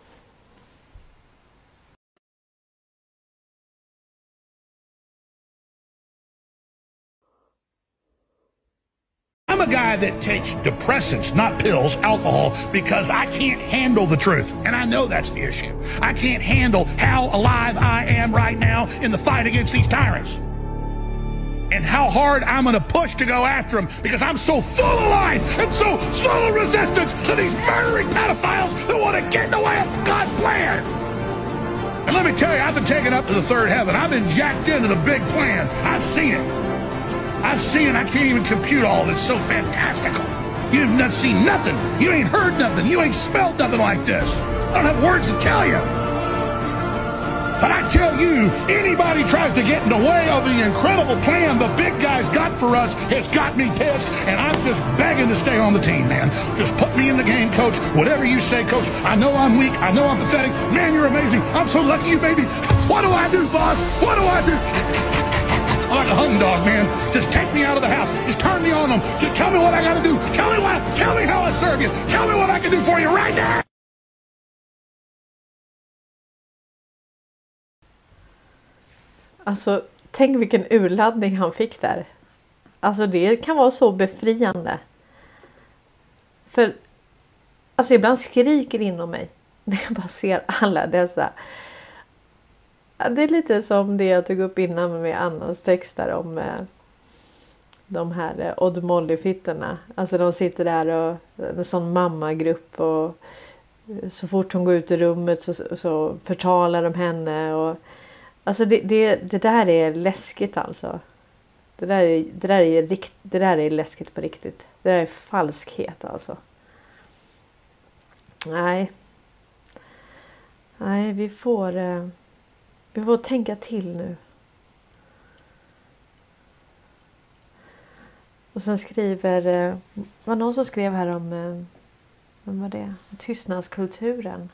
Guy that takes depressants, not pills, alcohol, because I can't handle the truth. And I know that's the issue. I can't handle how alive I am right now in the fight against these tyrants. And how hard I'm going to push to go after them because I'm so full of life and so full of resistance to these murdering pedophiles that want to get in the way of God's plan. And let me tell you, I've been taken up to the third heaven. I've been jacked into the big plan. I've seen it. I've seen, I can't even compute all. that's so fantastical. You've not seen nothing. You ain't heard nothing. You ain't smelled nothing like this. I don't have words to tell you. But I tell you, anybody tries to get in the way of the incredible plan the big guy's got for us has got me pissed, and I'm just begging to stay on the team, man. Just put me in the game, coach. Whatever you say, coach. I know I'm weak. I know I'm pathetic. Man, you're amazing. I'm so lucky you made me. What do I do, boss? What do I do? I'm like a hunting dog, man. Just take me out of the house. Just turn me on them. Just tell me what I got to do. Tell me what. Tell me how I serve you. Tell me what I can do for you right now. Alltså, tänk vilken urladdning han fick där. Alltså det kan vara så befriande. För alltså ibland skriker inom mig när jag bara ser alla dessa. Det är lite som det jag tog upp innan med Annas text där om eh, de här eh, Odd Molly-fittorna. Alltså de sitter där och en sån mammagrupp och eh, så fort hon går ut ur rummet så, så förtalar de henne. och Alltså det, det, det där är läskigt alltså. Det där, är, det, där är rikt, det där är läskigt på riktigt. Det där är falskhet alltså. Nej. Nej, vi får, eh, vi får tänka till nu. Och sen skriver, eh, var någon som skrev här om, eh, vem var det? Tystnadskulturen.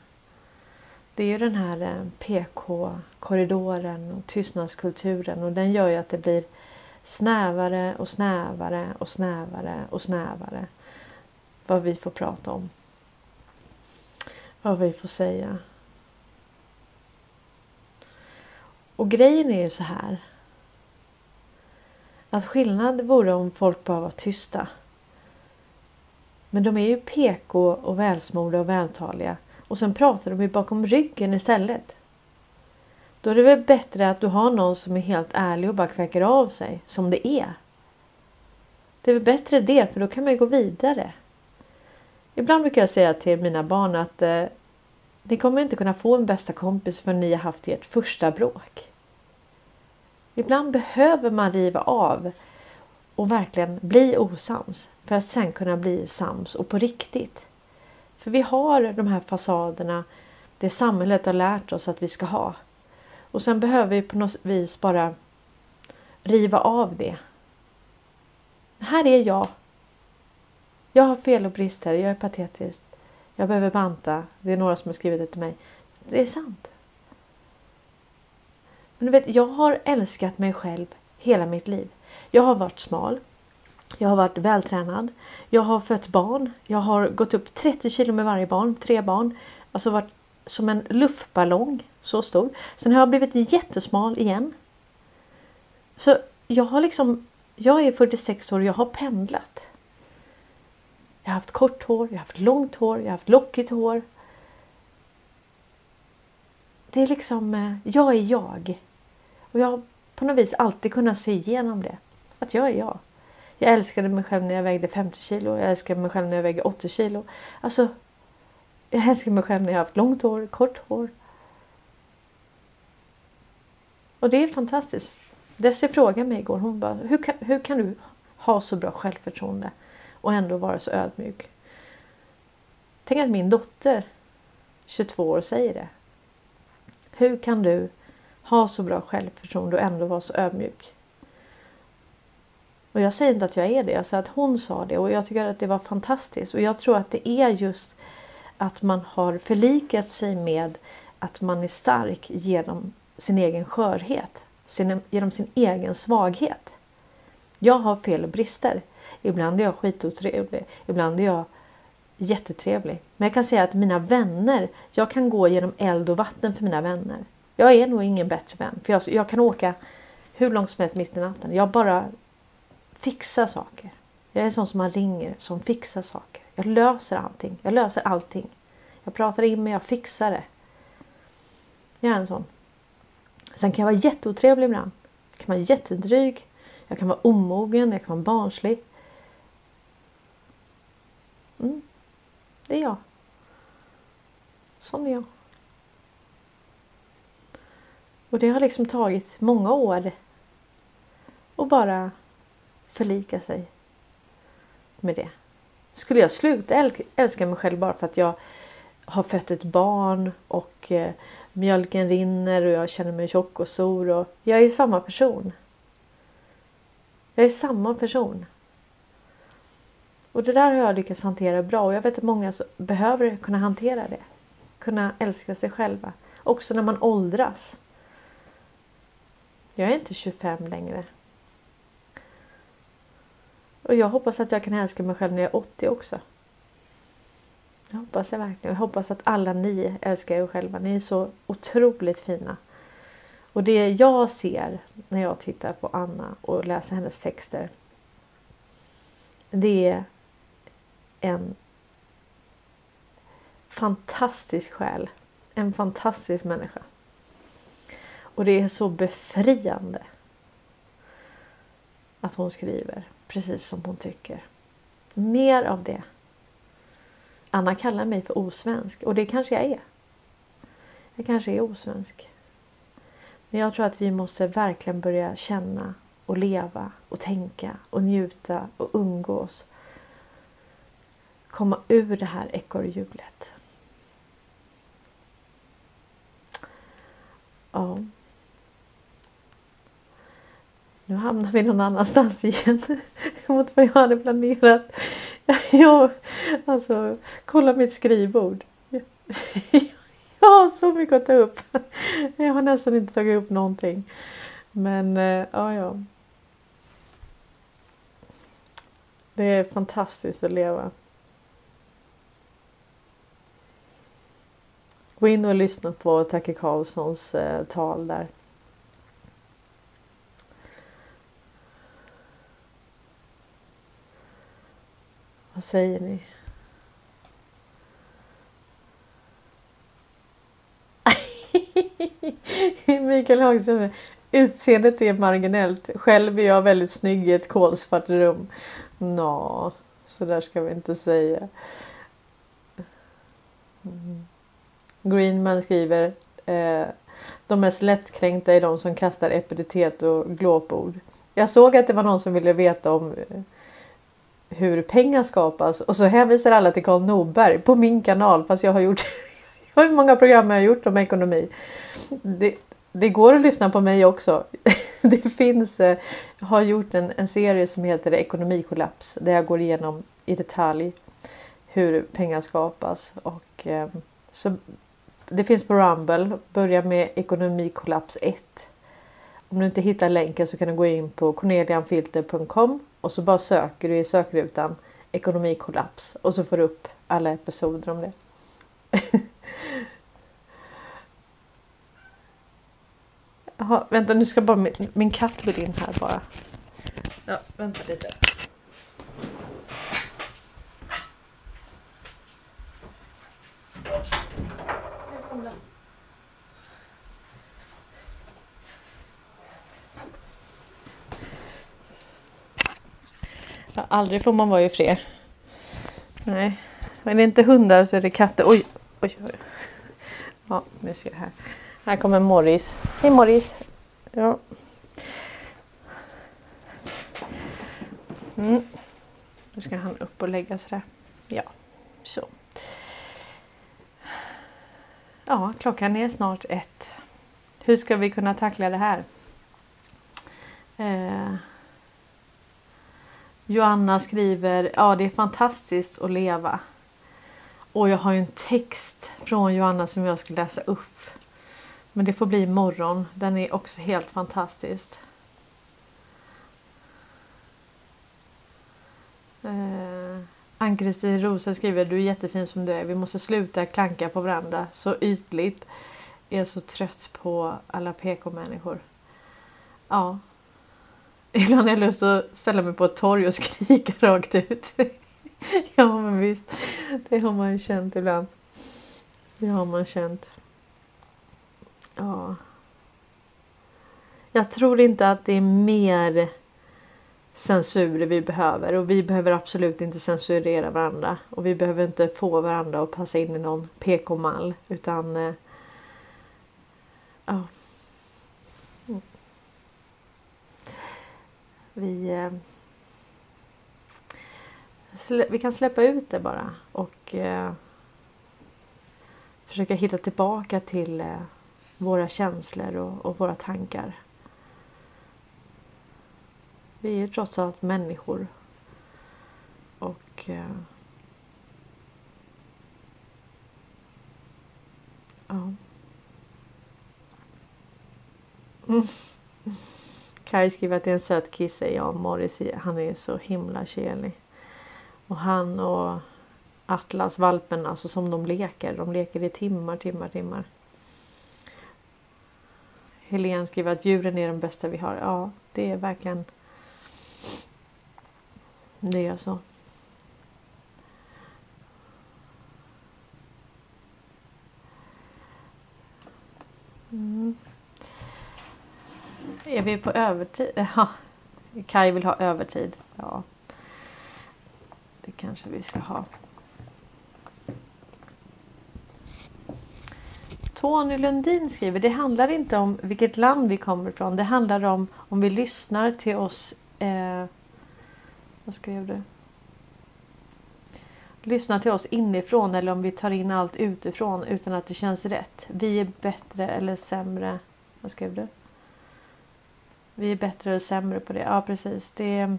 Det är ju den här eh, PK-korridoren och tystnadskulturen och den gör ju att det blir snävare och snävare och snävare och snävare vad vi får prata om. Vad vi får säga. Och grejen är ju så här. Att skillnad vore om folk bara var tysta. Men de är ju PK och välsmorda och vältaliga och sen pratar de ju bakom ryggen istället. Då är det väl bättre att du har någon som är helt ärlig och bara kväcker av sig som det är. Det är väl bättre det för då kan man ju gå vidare. Ibland brukar jag säga till mina barn att eh, ni kommer inte kunna få en bästa kompis förrän ni har haft ert första bråk. Ibland behöver man riva av och verkligen bli osams för att sen kunna bli sams och på riktigt. För vi har de här fasaderna, det samhället har lärt oss att vi ska ha. Och sen behöver vi på något vis bara riva av det. Här är jag. Jag har fel och brister, jag är patetisk. Jag behöver banta. Det är några som har skrivit det till mig. Det är sant. Men du vet, jag har älskat mig själv hela mitt liv. Jag har varit smal. Jag har varit vältränad. Jag har fött barn. Jag har gått upp 30 kilo med varje barn, tre barn. Alltså varit som en luftballong, så stor. Sen har jag blivit jättesmal igen. Så jag har liksom, jag är 46 år och jag har pendlat. Jag har haft kort hår, jag har haft långt hår, jag har haft lockigt hår. Det är liksom, eh, jag är jag. Och jag har på något vis alltid kunnat se igenom det. Att jag är jag. Jag älskade mig själv när jag vägde 50 kilo. Jag älskade mig själv när jag vägde 80 kilo. Alltså, jag älskar mig själv när jag har haft långt hår, kort hår. Och det är fantastiskt. Desi frågade mig igår, hon bara, hur kan, hur kan du ha så bra självförtroende och ändå vara så ödmjuk? Tänk att min dotter, 22 år, säger det. Hur kan du ha så bra självförtroende och ändå vara så ödmjuk? Och jag säger inte att jag är det, jag säger att hon sa det och jag tycker att det var fantastiskt. Och jag tror att det är just att man har förlikat sig med att man är stark genom sin egen skörhet, sin, genom sin egen svaghet. Jag har fel och brister. Ibland är jag skitotrevlig, ibland är jag jättetrevlig. Men jag kan säga att mina vänner, jag kan gå genom eld och vatten för mina vänner. Jag är nog ingen bättre vän, för jag, jag kan åka hur långt som helst mitt i natten. Jag bara fixar saker. Jag är sån som man ringer, som fixar saker. Jag löser allting. Jag löser allting. Jag pratar in mig, jag fixar det. Jag är en sån. Sen kan jag vara jätteotrevlig ibland. Jag kan vara jättedryg. Jag kan vara omogen, jag kan vara barnslig. Mm. Det är jag. Sån är jag. Och det har liksom tagit många år. Och bara förlika sig med det. Skulle jag sluta älska mig själv bara för att jag har fött ett barn och eh, mjölken rinner och jag känner mig tjock och stor och jag är samma person. Jag är samma person. Och det där har jag lyckats hantera bra och jag vet att många behöver kunna hantera det. Kunna älska sig själva. Också när man åldras. Jag är inte 25 längre. Och jag hoppas att jag kan älska mig själv när jag är 80 också. Jag hoppas jag verkligen. Jag hoppas att alla ni älskar er själva. Ni är så otroligt fina. Och det jag ser när jag tittar på Anna och läser hennes texter. Det är en fantastisk själ. En fantastisk människa. Och det är så befriande att hon skriver precis som hon tycker. Mer av det. Anna kallar mig för osvensk och det kanske jag är. Jag kanske är osvensk. Men jag tror att vi måste verkligen börja känna och leva och tänka och njuta och umgås. Komma ur det här ekorrhjulet. Ja. Nu hamnar vi någon annanstans igen mot vad jag hade planerat. Jag, alltså, kolla mitt skrivbord. Jag har så mycket att ta upp. Jag har nästan inte tagit upp någonting. Men eh, ja, ja. Det är fantastiskt att leva. Gå in och lyssna på Tacke Karlssons eh, tal där. Säger ni? Mikael Hagström. Utseendet är marginellt. Själv är jag väldigt snygg i ett kolsvart rum. Nå, så där ska vi inte säga. Mm. Greenman skriver eh, De mest lättkränkta är de som kastar epitet och glåpord. Jag såg att det var någon som ville veta om eh, hur pengar skapas och så hänvisar alla till Karl Norberg på min kanal fast jag har gjort hur många program jag har gjort om ekonomi. Det, det går att lyssna på mig också. Det finns, jag har gjort en, en serie som heter Ekonomikollaps där jag går igenom i detalj hur pengar skapas och eh, så det finns på Rumble. Börja med Ekonomikollaps 1. Om du inte hittar länken så kan du gå in på cornelianfilter.com och så bara söker du i sökrutan ekonomikollaps och så får du upp alla episoder om det. Jaha, vänta nu ska bara min, min katt vill in här bara. Ja, vänta lite. Ja, aldrig får man vara i fred. Nej, men det är inte hundar så är det katter. Oj, oj, oj. Ja, nu ser jag här. Här kommer Morris. Hej Morris! Ja. Mm. Nu ska han upp och lägga sig där. Ja, så. Ja, klockan är snart ett. Hur ska vi kunna tackla det här? Eh. Joanna skriver, ja det är fantastiskt att leva. Och jag har ju en text från Joanna som jag ska läsa upp. Men det får bli imorgon. Den är också helt fantastisk. Eh, Ann-Kristin Rosa skriver Du är jättefin som du är. Vi måste sluta klanka på varandra så ytligt. Jag är så trött på alla PK-människor. Ja. Ibland har jag lust att ställa mig på ett torg och skrika rakt ut. ja men visst. Det har man ju känt ibland. Det har man känt. Ja. Jag tror inte att det är mer censur vi behöver och vi behöver absolut inte censurera varandra och vi behöver inte få varandra att passa in i någon PK-mall utan eh, ja. Vi, eh, vi kan släppa ut det bara och eh, försöka hitta tillbaka till eh, våra känslor och, och, våra tankar. Vi är ju trots allt människor. Och ja. Mm. Kaj skriver att det är en söt kisse. Ja, Morris han är så himla kelig. Och han och Atlas, valpen, alltså som de leker. De leker i timmar, timmar, timmar. Helene skriver att djuren är de bästa vi har. Ja, det är verkligen det är så. Mm. Är vi på övertid? Eh, ja. Kaj vill ha övertid. Ja. Det kanske vi ska ha. Tony Lundin skriver, det handlar inte om vilket land vi kommer ifrån. Det handlar om om vi lyssnar till oss. Eh, vad skrev du? Lyssna till oss inifrån eller om vi tar in allt utifrån utan att det känns rätt. Vi är bättre eller sämre. Vad skrev du? Vi är bättre eller sämre på det. Ja precis. Det,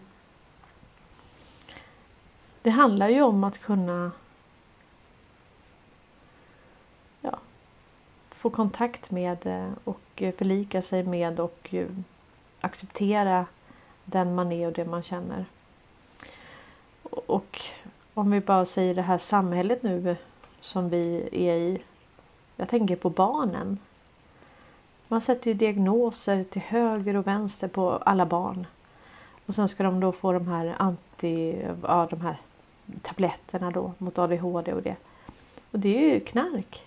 det handlar ju om att kunna ja, få kontakt med eh, och förlika sig med och acceptera den man är och det man känner. Och om vi bara säger det här samhället nu som vi är i. Jag tänker på barnen. Man sätter ju diagnoser till höger och vänster på alla barn. Och sen ska de då få de här anti, ja, de här tabletterna då mot ADHD och det. Och det är ju knark.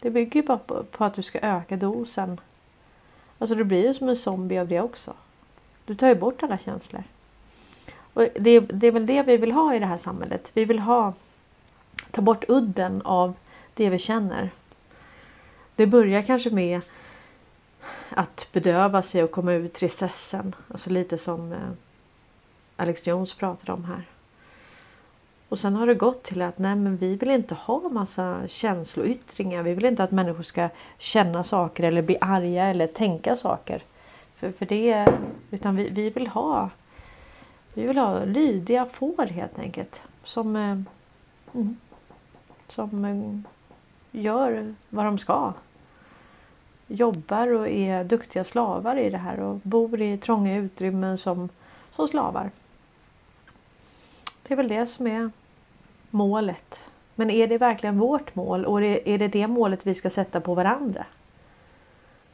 Det bygger ju bara på, på att du ska öka dosen. Alltså du blir ju som en zombie av det också. Du tar ju bort alla känslor. Och det, det är väl det vi vill ha i det här samhället. Vi vill ha ta bort udden av det vi känner. Det börjar kanske med att bedöva sig och komma ur tristessen. Alltså lite som eh, Alex Jones pratade om här. Och sen har det gått till att nej men vi vill inte ha massa känsloyttringar. Vi vill inte att människor ska känna saker eller bli arga eller tänka saker. För, för det, utan vi, vi vill ha vi vill ha lydiga får helt enkelt. Som, eh, mm, som eh, gör vad de ska. Jobbar och är duktiga slavar i det här och bor i trånga utrymmen som, som slavar. Det är väl det som är målet. Men är det verkligen vårt mål och är det det målet vi ska sätta på varandra?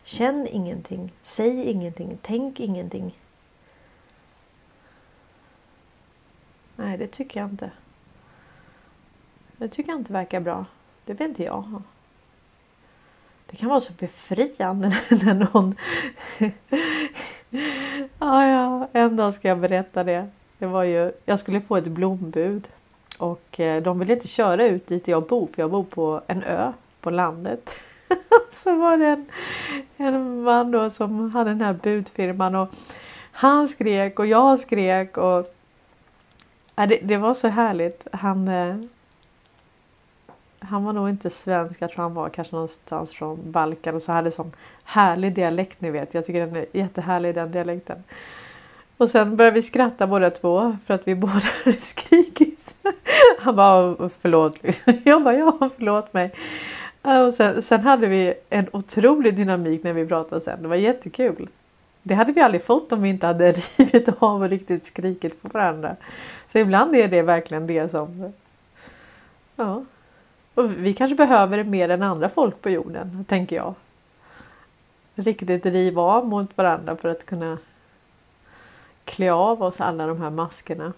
Känn ingenting, säg ingenting, tänk ingenting. Nej, det tycker jag inte. Det tycker jag inte verkar bra. Det vet inte jag. Det kan vara så befriande när någon... ja, ja, en dag ska jag berätta det. Det var ju, jag skulle få ett blombud och eh, de ville inte köra ut dit jag bor för jag bor på en ö på landet. så var det en, en man då som hade den här budfirman och han skrek och jag skrek och Ja, det, det var så härligt. Han, eh, han var nog inte svensk. Jag tror han var kanske någonstans från Balkan och så hade sån liksom, härlig dialekt ni vet. Jag tycker den är jättehärlig den dialekten. Och sen började vi skratta båda två för att vi båda hade skrikit. Han bara förlåt. Liksom. Jag bara ja förlåt mig. Eh, och sen, sen hade vi en otrolig dynamik när vi pratade sen. Det var jättekul. Det hade vi aldrig fått om vi inte hade rivit av och riktigt skrikit på varandra. Så ibland är det verkligen det som... Ja. Och vi kanske behöver det mer än andra folk på jorden, tänker jag. Riktigt riva av mot varandra för att kunna klä av oss alla de här maskerna.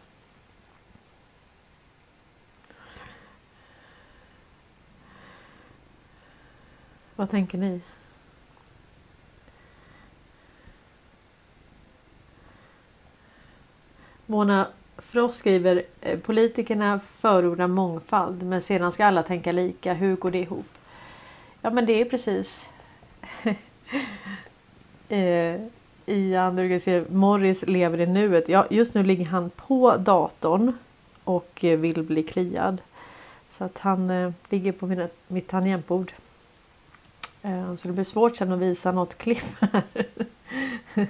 Vad tänker ni? Mona Frost skriver eh, politikerna förordar mångfald men sedan ska alla tänka lika. Hur går det ihop? Ja men det är precis eh, skriver Morris lever i nuet. Ja, just nu ligger han på datorn och eh, vill bli kliad. Så att han eh, ligger på mina, mitt tangentbord. Eh, så det blir svårt sen att visa något klipp här.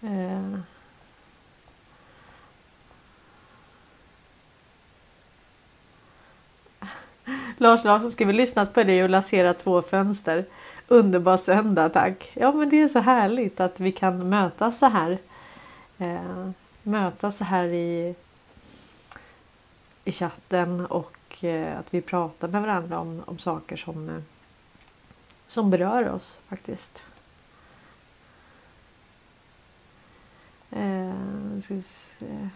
eh. Lars Larsson skriver lyssnat på dig och laserat två fönster. Underbar söndag tack. Ja men det är så härligt att vi kan mötas så här. Eh, mötas så här i, i chatten och eh, att vi pratar med varandra om, om saker som, eh, som berör oss faktiskt. Eh, ska se.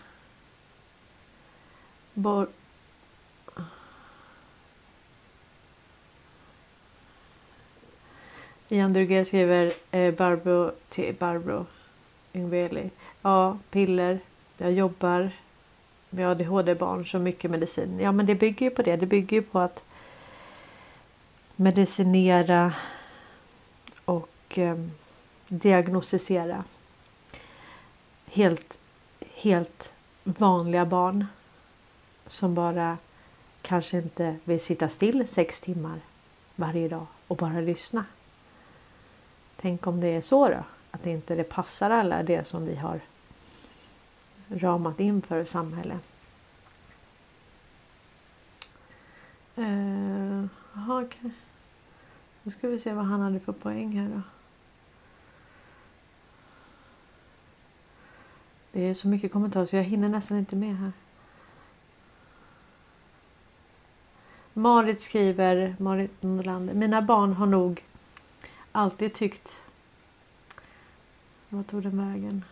Bor Ian Durge skriver eh, Barbro till Barbro Yngveli. Ja, piller. Jag jobbar med ADHD-barn så mycket medicin. Ja, men det bygger ju på det. Det bygger ju på att medicinera och eh, diagnostisera helt, helt vanliga barn som bara kanske inte vill sitta still sex timmar varje dag och bara lyssna. Tänk om det är så då? Att inte det passar alla det som vi har ramat in för samhälle. Uh, eh, aha, okay. Nu ska vi se vad han hade för poäng här då. Det är så mycket kommentarer så jag hinner nästan inte med här. Marit skriver, Marit Nordlander, mina barn har nog alltid tyckt... Vad tog den vägen?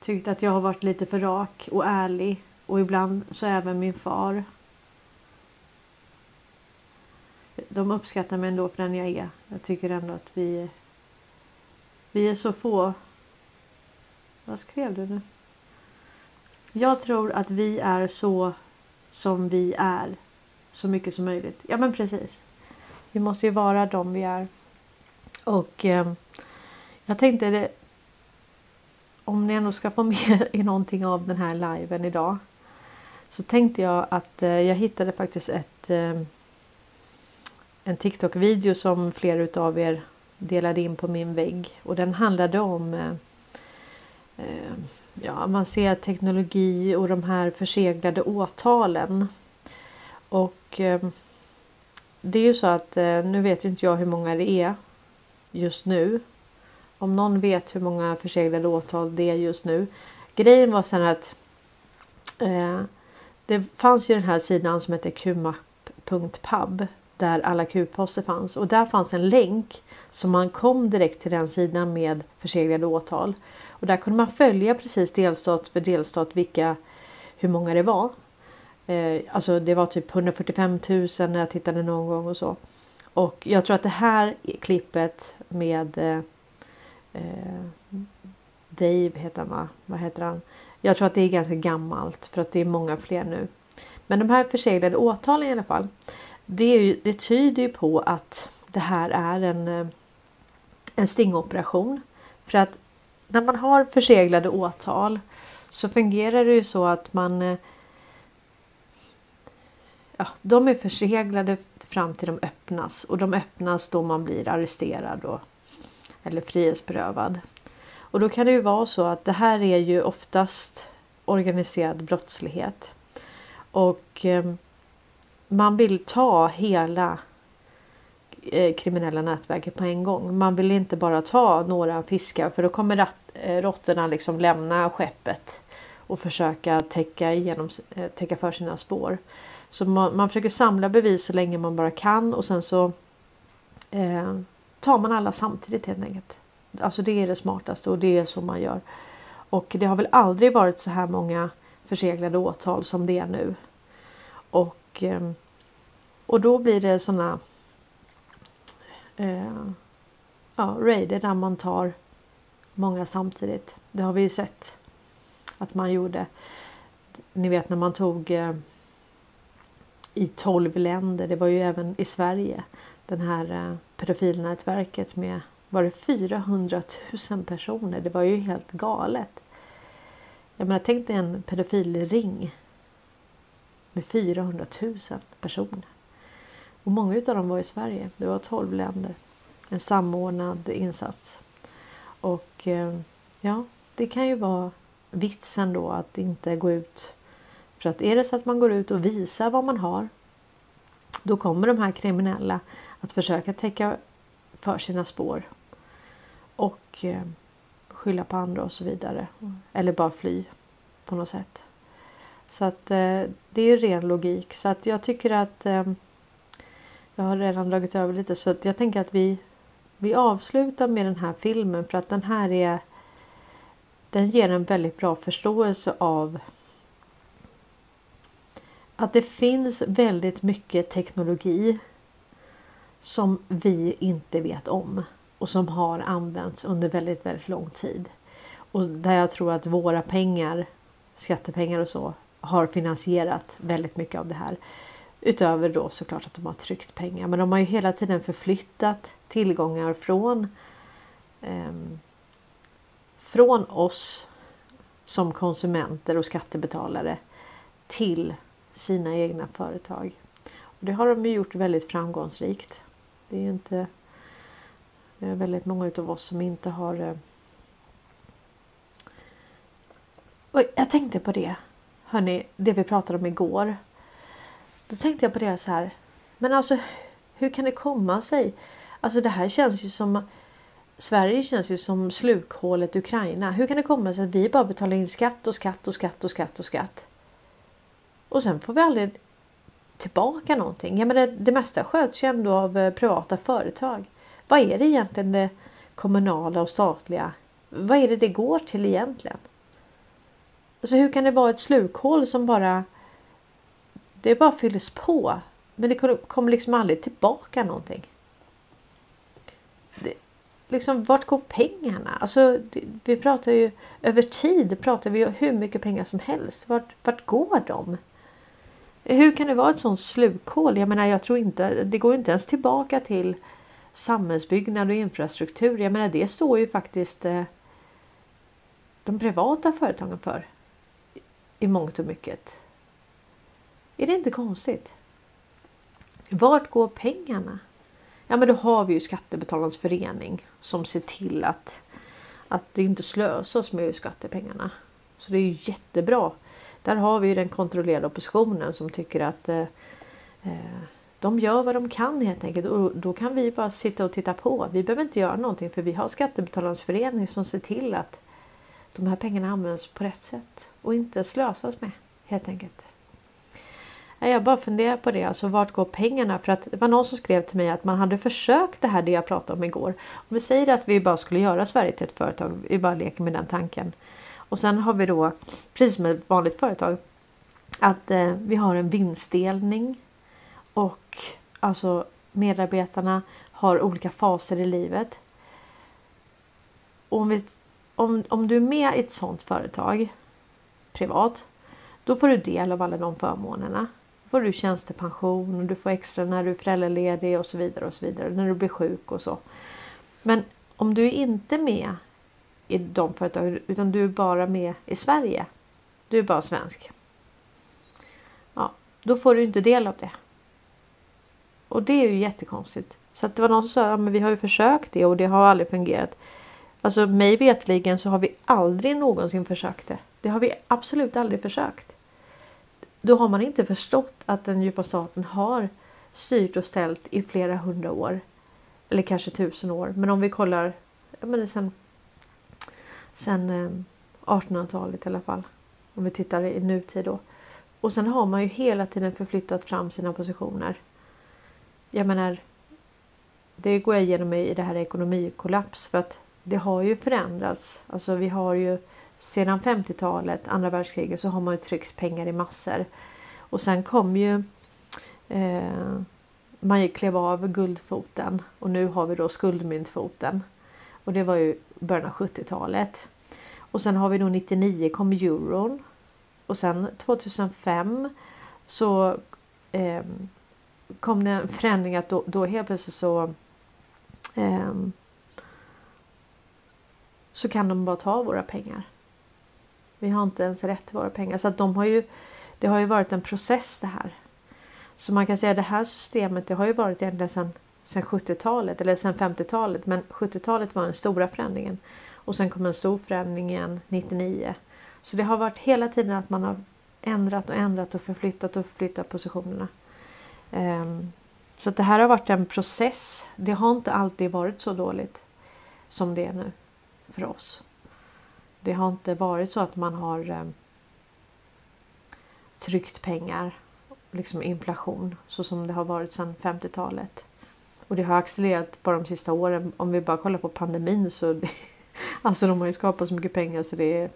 Tyckt att jag har varit lite för rak och ärlig och ibland så även min far. De uppskattar mig ändå för den jag är. Jag tycker ändå att vi, vi är så få. Vad skrev du nu? Jag tror att vi är så som vi är. Så mycket som möjligt. Ja men precis. Vi måste ju vara de vi är. Och eh, jag tänkte det, om ni ändå ska få med i någonting av den här liven idag. Så tänkte jag att eh, jag hittade faktiskt ett eh, en TikTok-video som flera utav er delade in på min vägg och den handlade om eh, eh, ja, avancerad teknologi och de här förseglade åtalen. Och eh, det är ju så att eh, nu vet inte jag hur många det är just nu. Om någon vet hur många förseglade åtal det är just nu. Grejen var sen att eh, det fanns ju den här sidan som heter qmap.pub där alla Q-poster fanns och där fanns en länk så man kom direkt till den sidan med förseglade åtal. Och där kunde man följa precis delstat för delstat vilka, hur många det var. Eh, alltså det var typ 145 000 när jag tittade någon gång och så. Och jag tror att det här klippet med eh, eh, Dave heter han va? Vad heter han? Jag tror att det är ganska gammalt för att det är många fler nu. Men de här förseglade åtalen i alla fall. Det, är ju, det tyder ju på att det här är en, eh, en stingoperation. För att när man har förseglade åtal så fungerar det ju så att man eh, ja, de är förseglade fram till de öppnas och de öppnas då man blir arresterad och, eller frihetsberövad. Och då kan det ju vara så att det här är ju oftast organiserad brottslighet. Och eh, man vill ta hela eh, kriminella nätverket på en gång. Man vill inte bara ta några fiskar för då kommer rat, eh, råttorna liksom lämna skeppet och försöka täcka, igenom, eh, täcka för sina spår. Så man, man försöker samla bevis så länge man bara kan och sen så eh, tar man alla samtidigt helt enkelt. Alltså det är det smartaste och det är så man gör. Och det har väl aldrig varit så här många förseglade åtal som det är nu. Och, eh, och då blir det sådana eh, ja, raider där man tar många samtidigt. Det har vi ju sett att man gjorde. Ni vet när man tog eh, i 12 länder. Det var ju även i Sverige. Den här eh, pedofilnätverket med var det 400 000 personer. Det var ju helt galet. Jag menar, tänk dig en pedofilring med 400 000 personer. Och många av dem var i Sverige. Det var 12 länder. En samordnad insats. Och eh, ja, det kan ju vara vitsen då att inte gå ut. För att är det så att man går ut och visar vad man har. Då kommer de här kriminella att försöka täcka för sina spår. Och eh, skylla på andra och så vidare. Eller bara fly på något sätt. Så att eh, det är ren logik. Så att jag tycker att eh, jag har redan dragit över lite så att jag tänker att vi, vi avslutar med den här filmen för att den här är den ger en väldigt bra förståelse av att det finns väldigt mycket teknologi som vi inte vet om och som har använts under väldigt, väldigt lång tid. Och där jag tror att våra pengar, skattepengar och så, har finansierat väldigt mycket av det här. Utöver då såklart att de har tryckt pengar. Men de har ju hela tiden förflyttat tillgångar från eh, från oss som konsumenter och skattebetalare till sina egna företag. Och det har de gjort väldigt framgångsrikt. Det är ju inte det är väldigt många av oss som inte har eh, Oj, jag tänkte på det. Hörni, det vi pratade om igår. Då tänkte jag på det så här. Men alltså, hur kan det komma sig? Alltså det här känns ju som Sverige känns ju som slukhålet Ukraina. Hur kan det komma sig att vi bara betalar in skatt och skatt och skatt och skatt och skatt? Och sen får vi aldrig tillbaka någonting. Ja, men det, det mesta sköts ju ändå av eh, privata företag. Vad är det egentligen det kommunala och statliga? Vad är det det går till egentligen? Så hur kan det vara ett slukhål som bara det bara fylls på men det kommer liksom aldrig tillbaka någonting. Det, liksom, vart går pengarna? Alltså, vi pratar ju över tid pratar vi hur mycket pengar som helst. Vart, vart går de? Hur kan det vara ett sånt slukhål? Jag menar, jag tror inte det går inte ens tillbaka till samhällsbyggnad och infrastruktur. Jag menar, det står ju faktiskt eh, de privata företagen för i mångt och mycket. Är det inte konstigt? Vart går pengarna? Ja, men då har vi ju Skattebetalarnas förening som ser till att, att det inte slösas med skattepengarna. Så det är ju jättebra. Där har vi ju den kontrollerade oppositionen som tycker att eh, eh, de gör vad de kan helt enkelt och då kan vi bara sitta och titta på. Vi behöver inte göra någonting för vi har Skattebetalarnas förening som ser till att de här pengarna används på rätt sätt och inte slösas med helt enkelt. Jag bara funderar på det, alltså vart går pengarna? För att det var någon som skrev till mig att man hade försökt det här det jag pratade om igår. Om vi säger att vi bara skulle göra Sverige till ett företag, vi bara leker med den tanken. Och sen har vi då, precis som ett vanligt företag, att eh, vi har en vinstdelning och alltså medarbetarna har olika faser i livet. Och om, vi, om, om du är med i ett sådant företag privat, då får du del av alla de förmånerna Då får du tjänstepension och du får extra när du är föräldraledig och så vidare och så vidare. När du blir sjuk och så. Men om du inte är med i de företagen utan du är bara med i Sverige. Du är bara svensk. Ja, då får du inte del av det. Och det är ju jättekonstigt. Så att det var någon som sa att ja, vi har ju försökt det och det har aldrig fungerat. Alltså mig vetligen så har vi aldrig någonsin försökt det. Det har vi absolut aldrig försökt. Då har man inte förstått att den djupa staten har styrt och ställt i flera hundra år. Eller kanske tusen år. Men om vi kollar ja, men sen, sen eh, 1800-talet i alla fall. Om vi tittar i nutid då. Och sen har man ju hela tiden förflyttat fram sina positioner. Jag menar, det går jag igenom i det här ekonomikollaps för att det har ju förändrats. Alltså vi har ju sedan 50-talet, andra världskriget, så har man ju tryckt pengar i massor. Och sen kom ju eh, man klev av guldfoten och nu har vi då skuldmyntfoten. Och det var ju början av 70-talet. Och sen har vi då 99 kom euron. Och sen 2005 så eh, kom det en förändring att då, då helt plötsligt så eh, så kan de bara ta våra pengar. Vi har inte ens rätt till våra pengar. Så att de har ju det har ju varit en process det här. Så man kan säga att det här systemet det har ju varit egentligen sedan, sen 70-talet eller sen 50-talet. Men 70-talet var den stora förändringen. Och sen kom en stor förändring igen 99. Så det har varit hela tiden att man har ändrat och ändrat och förflyttat och förflyttat positionerna. Ehm, så det här har varit en process. Det har inte alltid varit så dåligt som det är nu för oss. Det har inte varit så att man har ehm, tryckt pengar, liksom inflation, så som det har varit sedan 50-talet. Och det har accelererat bara de sista åren. Om vi bara kollar på pandemin så det, alltså de har ju skapat så mycket pengar så det är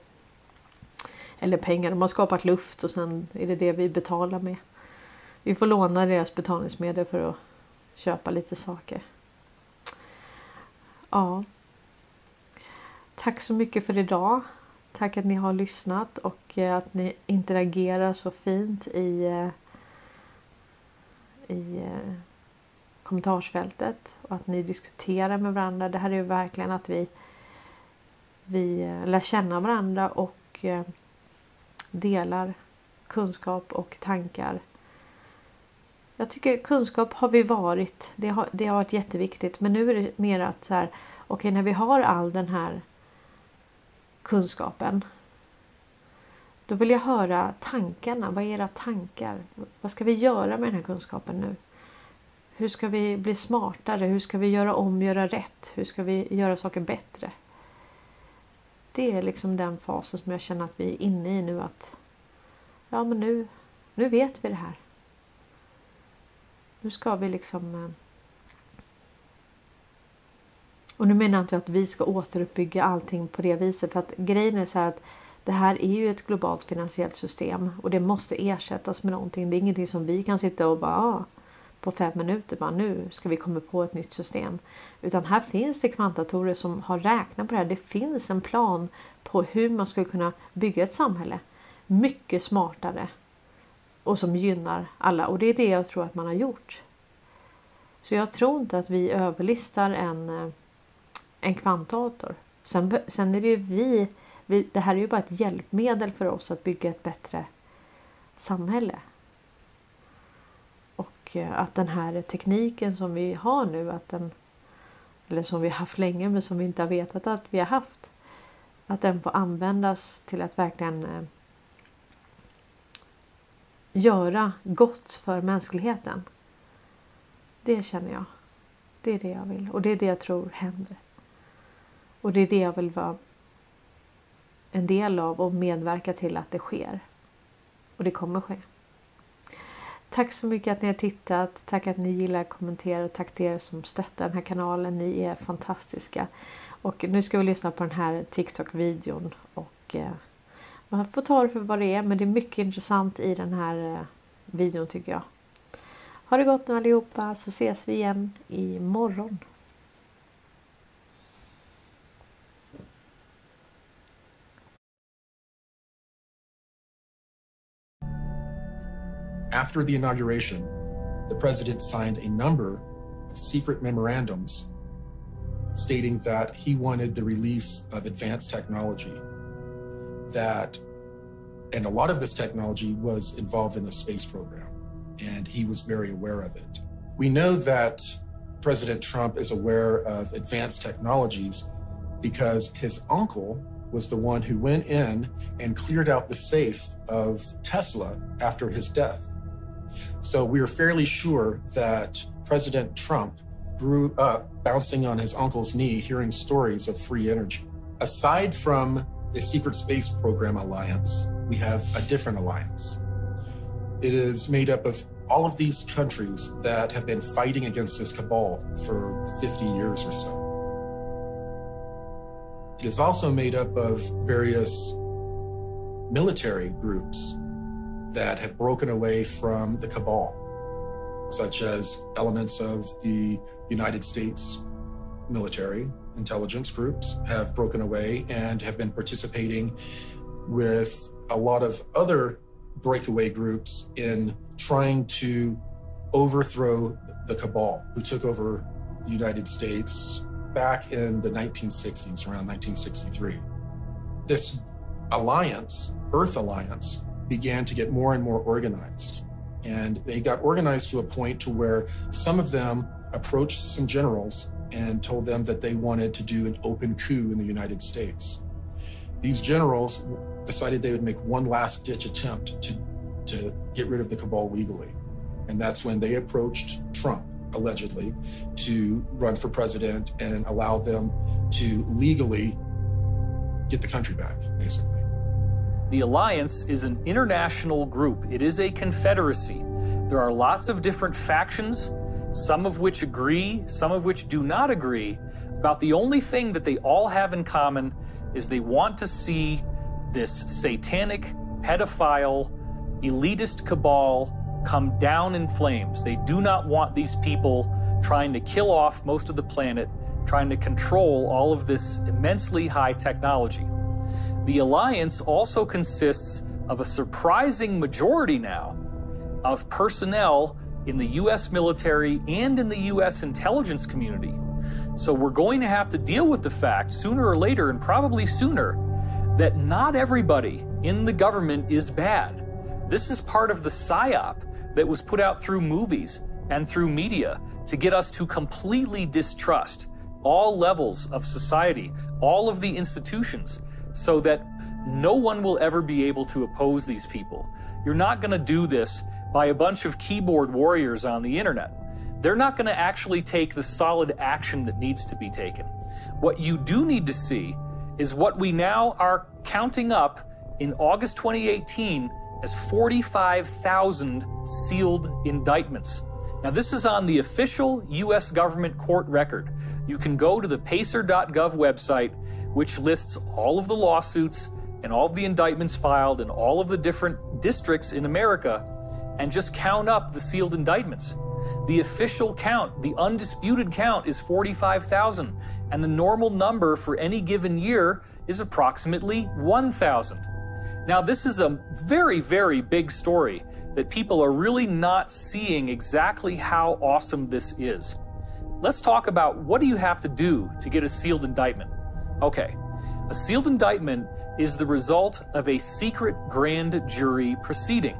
eller pengar, de har skapat luft och sen är det det vi betalar med. Vi får låna deras betalningsmedel för att köpa lite saker. Ja. Tack så mycket för idag. Tack att ni har lyssnat och eh, att ni interagerar så fint i, eh, i eh, kommentarsfältet och att ni diskuterar med varandra. Det här är ju verkligen att vi, vi eh, lär känna varandra och eh, delar kunskap och tankar. Jag tycker kunskap har vi varit. Det har, det har varit jätteviktigt. Men nu är det mer att så här, okej okay, när vi har all den här kunskapen. Då vill jag höra tankarna. Vad är era tankar? Vad ska vi göra med den här kunskapen nu? Hur ska vi bli smartare? Hur ska vi göra om, göra rätt? Hur ska vi göra saker bättre? Det är liksom den fasen som jag känner att vi är inne i nu att ja men nu, nu vet vi det här. Nu ska vi liksom eh, och nu menar jag inte att vi ska återuppbygga allting på det viset för att grejen är så här att det här är ju ett globalt finansiellt system och det måste ersättas med någonting. Det är ingenting som vi kan sitta och bara ah, på fem minuter bara nu ska vi komma på ett nytt system. Utan här finns det kvantdatorer som har räknat på det här. Det finns en plan på hur man skulle kunna bygga ett samhälle mycket smartare och som gynnar alla och det är det jag tror att man har gjort. Så jag tror inte att vi överlistar en, eh, en kvantdator. Sen, sen är det ju vi, vi, det här är ju bara ett hjälpmedel för oss att bygga ett bättre samhälle. Och eh, att den här tekniken som vi har nu, att den, eller som vi har haft länge men som vi inte har vetat att vi har haft, att den får användas till att verkligen eh, göra gott för mänskligheten. Det känner jag. Det är det jag vill och det är det jag tror händer. Och det är det jag vill vara en del av och medverka till att det sker. Och det kommer ske. Tack så mycket att ni har tittat. Tack att ni gillar, kommenterar och tack till er som stöttar den här kanalen. Ni är fantastiska. Och nu ska vi lyssna på den här TikTok-videon och eh, man får ta det för vad det är men det är mycket intressant i den här eh, videon tycker jag. Ha det gott nu allihopa så ses vi igen imorgon. After the inauguration, the president signed a number of secret memorandums stating that he wanted the release of advanced technology that, and a lot of this technology was involved in the space program, and he was very aware of it. We know that President Trump is aware of advanced technologies because his uncle was the one who went in and cleared out the safe of Tesla after his death. So we are fairly sure that President Trump grew up bouncing on his uncle's knee, hearing stories of free energy. Aside from the Secret Space Program Alliance, we have a different alliance. It is made up of all of these countries that have been fighting against this cabal for 50 years or so. It is also made up of various military groups that have broken away from the cabal, such as elements of the United States military, intelligence groups have broken away and have been participating with a lot of other breakaway groups in trying to overthrow the cabal who took over the United States back in the 1960s, around 1963. This alliance, Earth Alliance, began to get more and more organized. And they got organized to a point to where some of them approached some generals and told them that they wanted to do an open coup in the United States. These generals decided they would make one last ditch attempt to, to get rid of the cabal legally. And that's when they approached Trump, allegedly, to run for president and allow them to legally get the country back, basically. The alliance is an international group, it is a confederacy. There are lots of different factions, some of which agree, some of which do not agree. About the only thing that they all have in common is they want to see this satanic, pedophile, elitist cabal come down in flames. They do not want these people trying to kill off most of the planet, trying to control all of this immensely high technology. The alliance also consists of a surprising majority now of personnel in the U.S. military and in the U.S. intelligence community. So we're going to have to deal with the fact sooner or later, and probably sooner, that not everybody in the government is bad. This is part of the psyop that was put out through movies and through media to get us to completely distrust all levels of society, all of the institutions, so that no one will ever be able to oppose these people. You're not going to do this by a bunch of keyboard warriors on the internet. They're not going to actually take the solid action that needs to be taken. What you do need to see is what we now are counting up in August 2018 as 45,000 sealed indictments. Now, this is on the official U.S. government court record. You can go to the pacer.gov website, which lists all of the lawsuits and all of the indictments filed in all of the different districts in America, and just count up the sealed indictments. The official count, the undisputed count, is 45,000, and the normal number for any given year is approximately 1,000. Now, this is a very, very big story that people are really not seeing exactly how awesome this is. Let's talk about what do you have to do to get a sealed indictment? Okay, a sealed indictment is the result of a secret grand jury proceeding.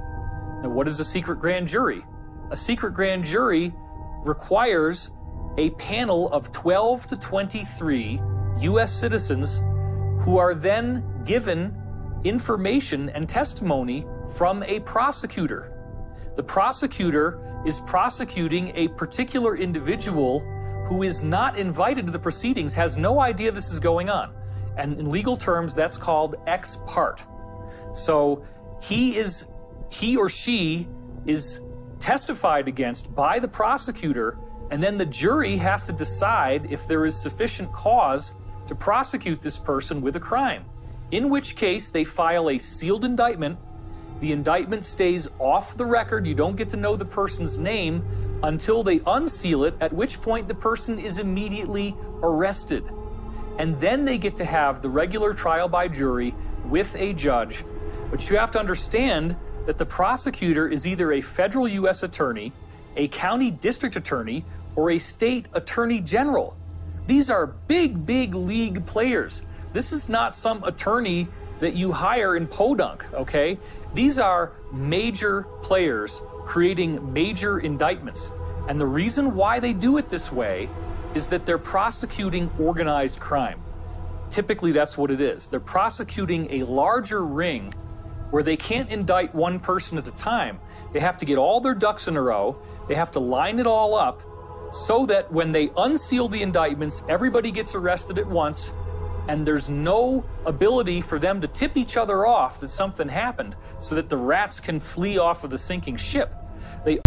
Now, what is a secret grand jury? A secret grand jury requires a panel of 12 to 23 U.S. citizens who are then given information and testimony from a prosecutor. The prosecutor is prosecuting a particular individual who is not invited to the proceedings, has no idea this is going on. And in legal terms, that's called ex parte. So he is, he or she is testified against by the prosecutor, and then the jury has to decide if there is sufficient cause to prosecute this person with a crime in which case they file a sealed indictment. The indictment stays off the record. You don't get to know the person's name until they unseal it, at which point the person is immediately arrested. And then they get to have the regular trial by jury with a judge. But you have to understand that the prosecutor is either a federal U.S. attorney, a county district attorney, or a state attorney general. These are big, big league players. This is not some attorney that you hire in Podunk, okay? These are major players creating major indictments. And the reason why they do it this way is that they're prosecuting organized crime. Typically, that's what it is. They're prosecuting a larger ring where they can't indict one person at a time. They have to get all their ducks in a row, they have to line it all up so that when they unseal the indictments, everybody gets arrested at once and there's no ability for them to tip each other off that something happened so that the rats can flee off of the sinking ship. They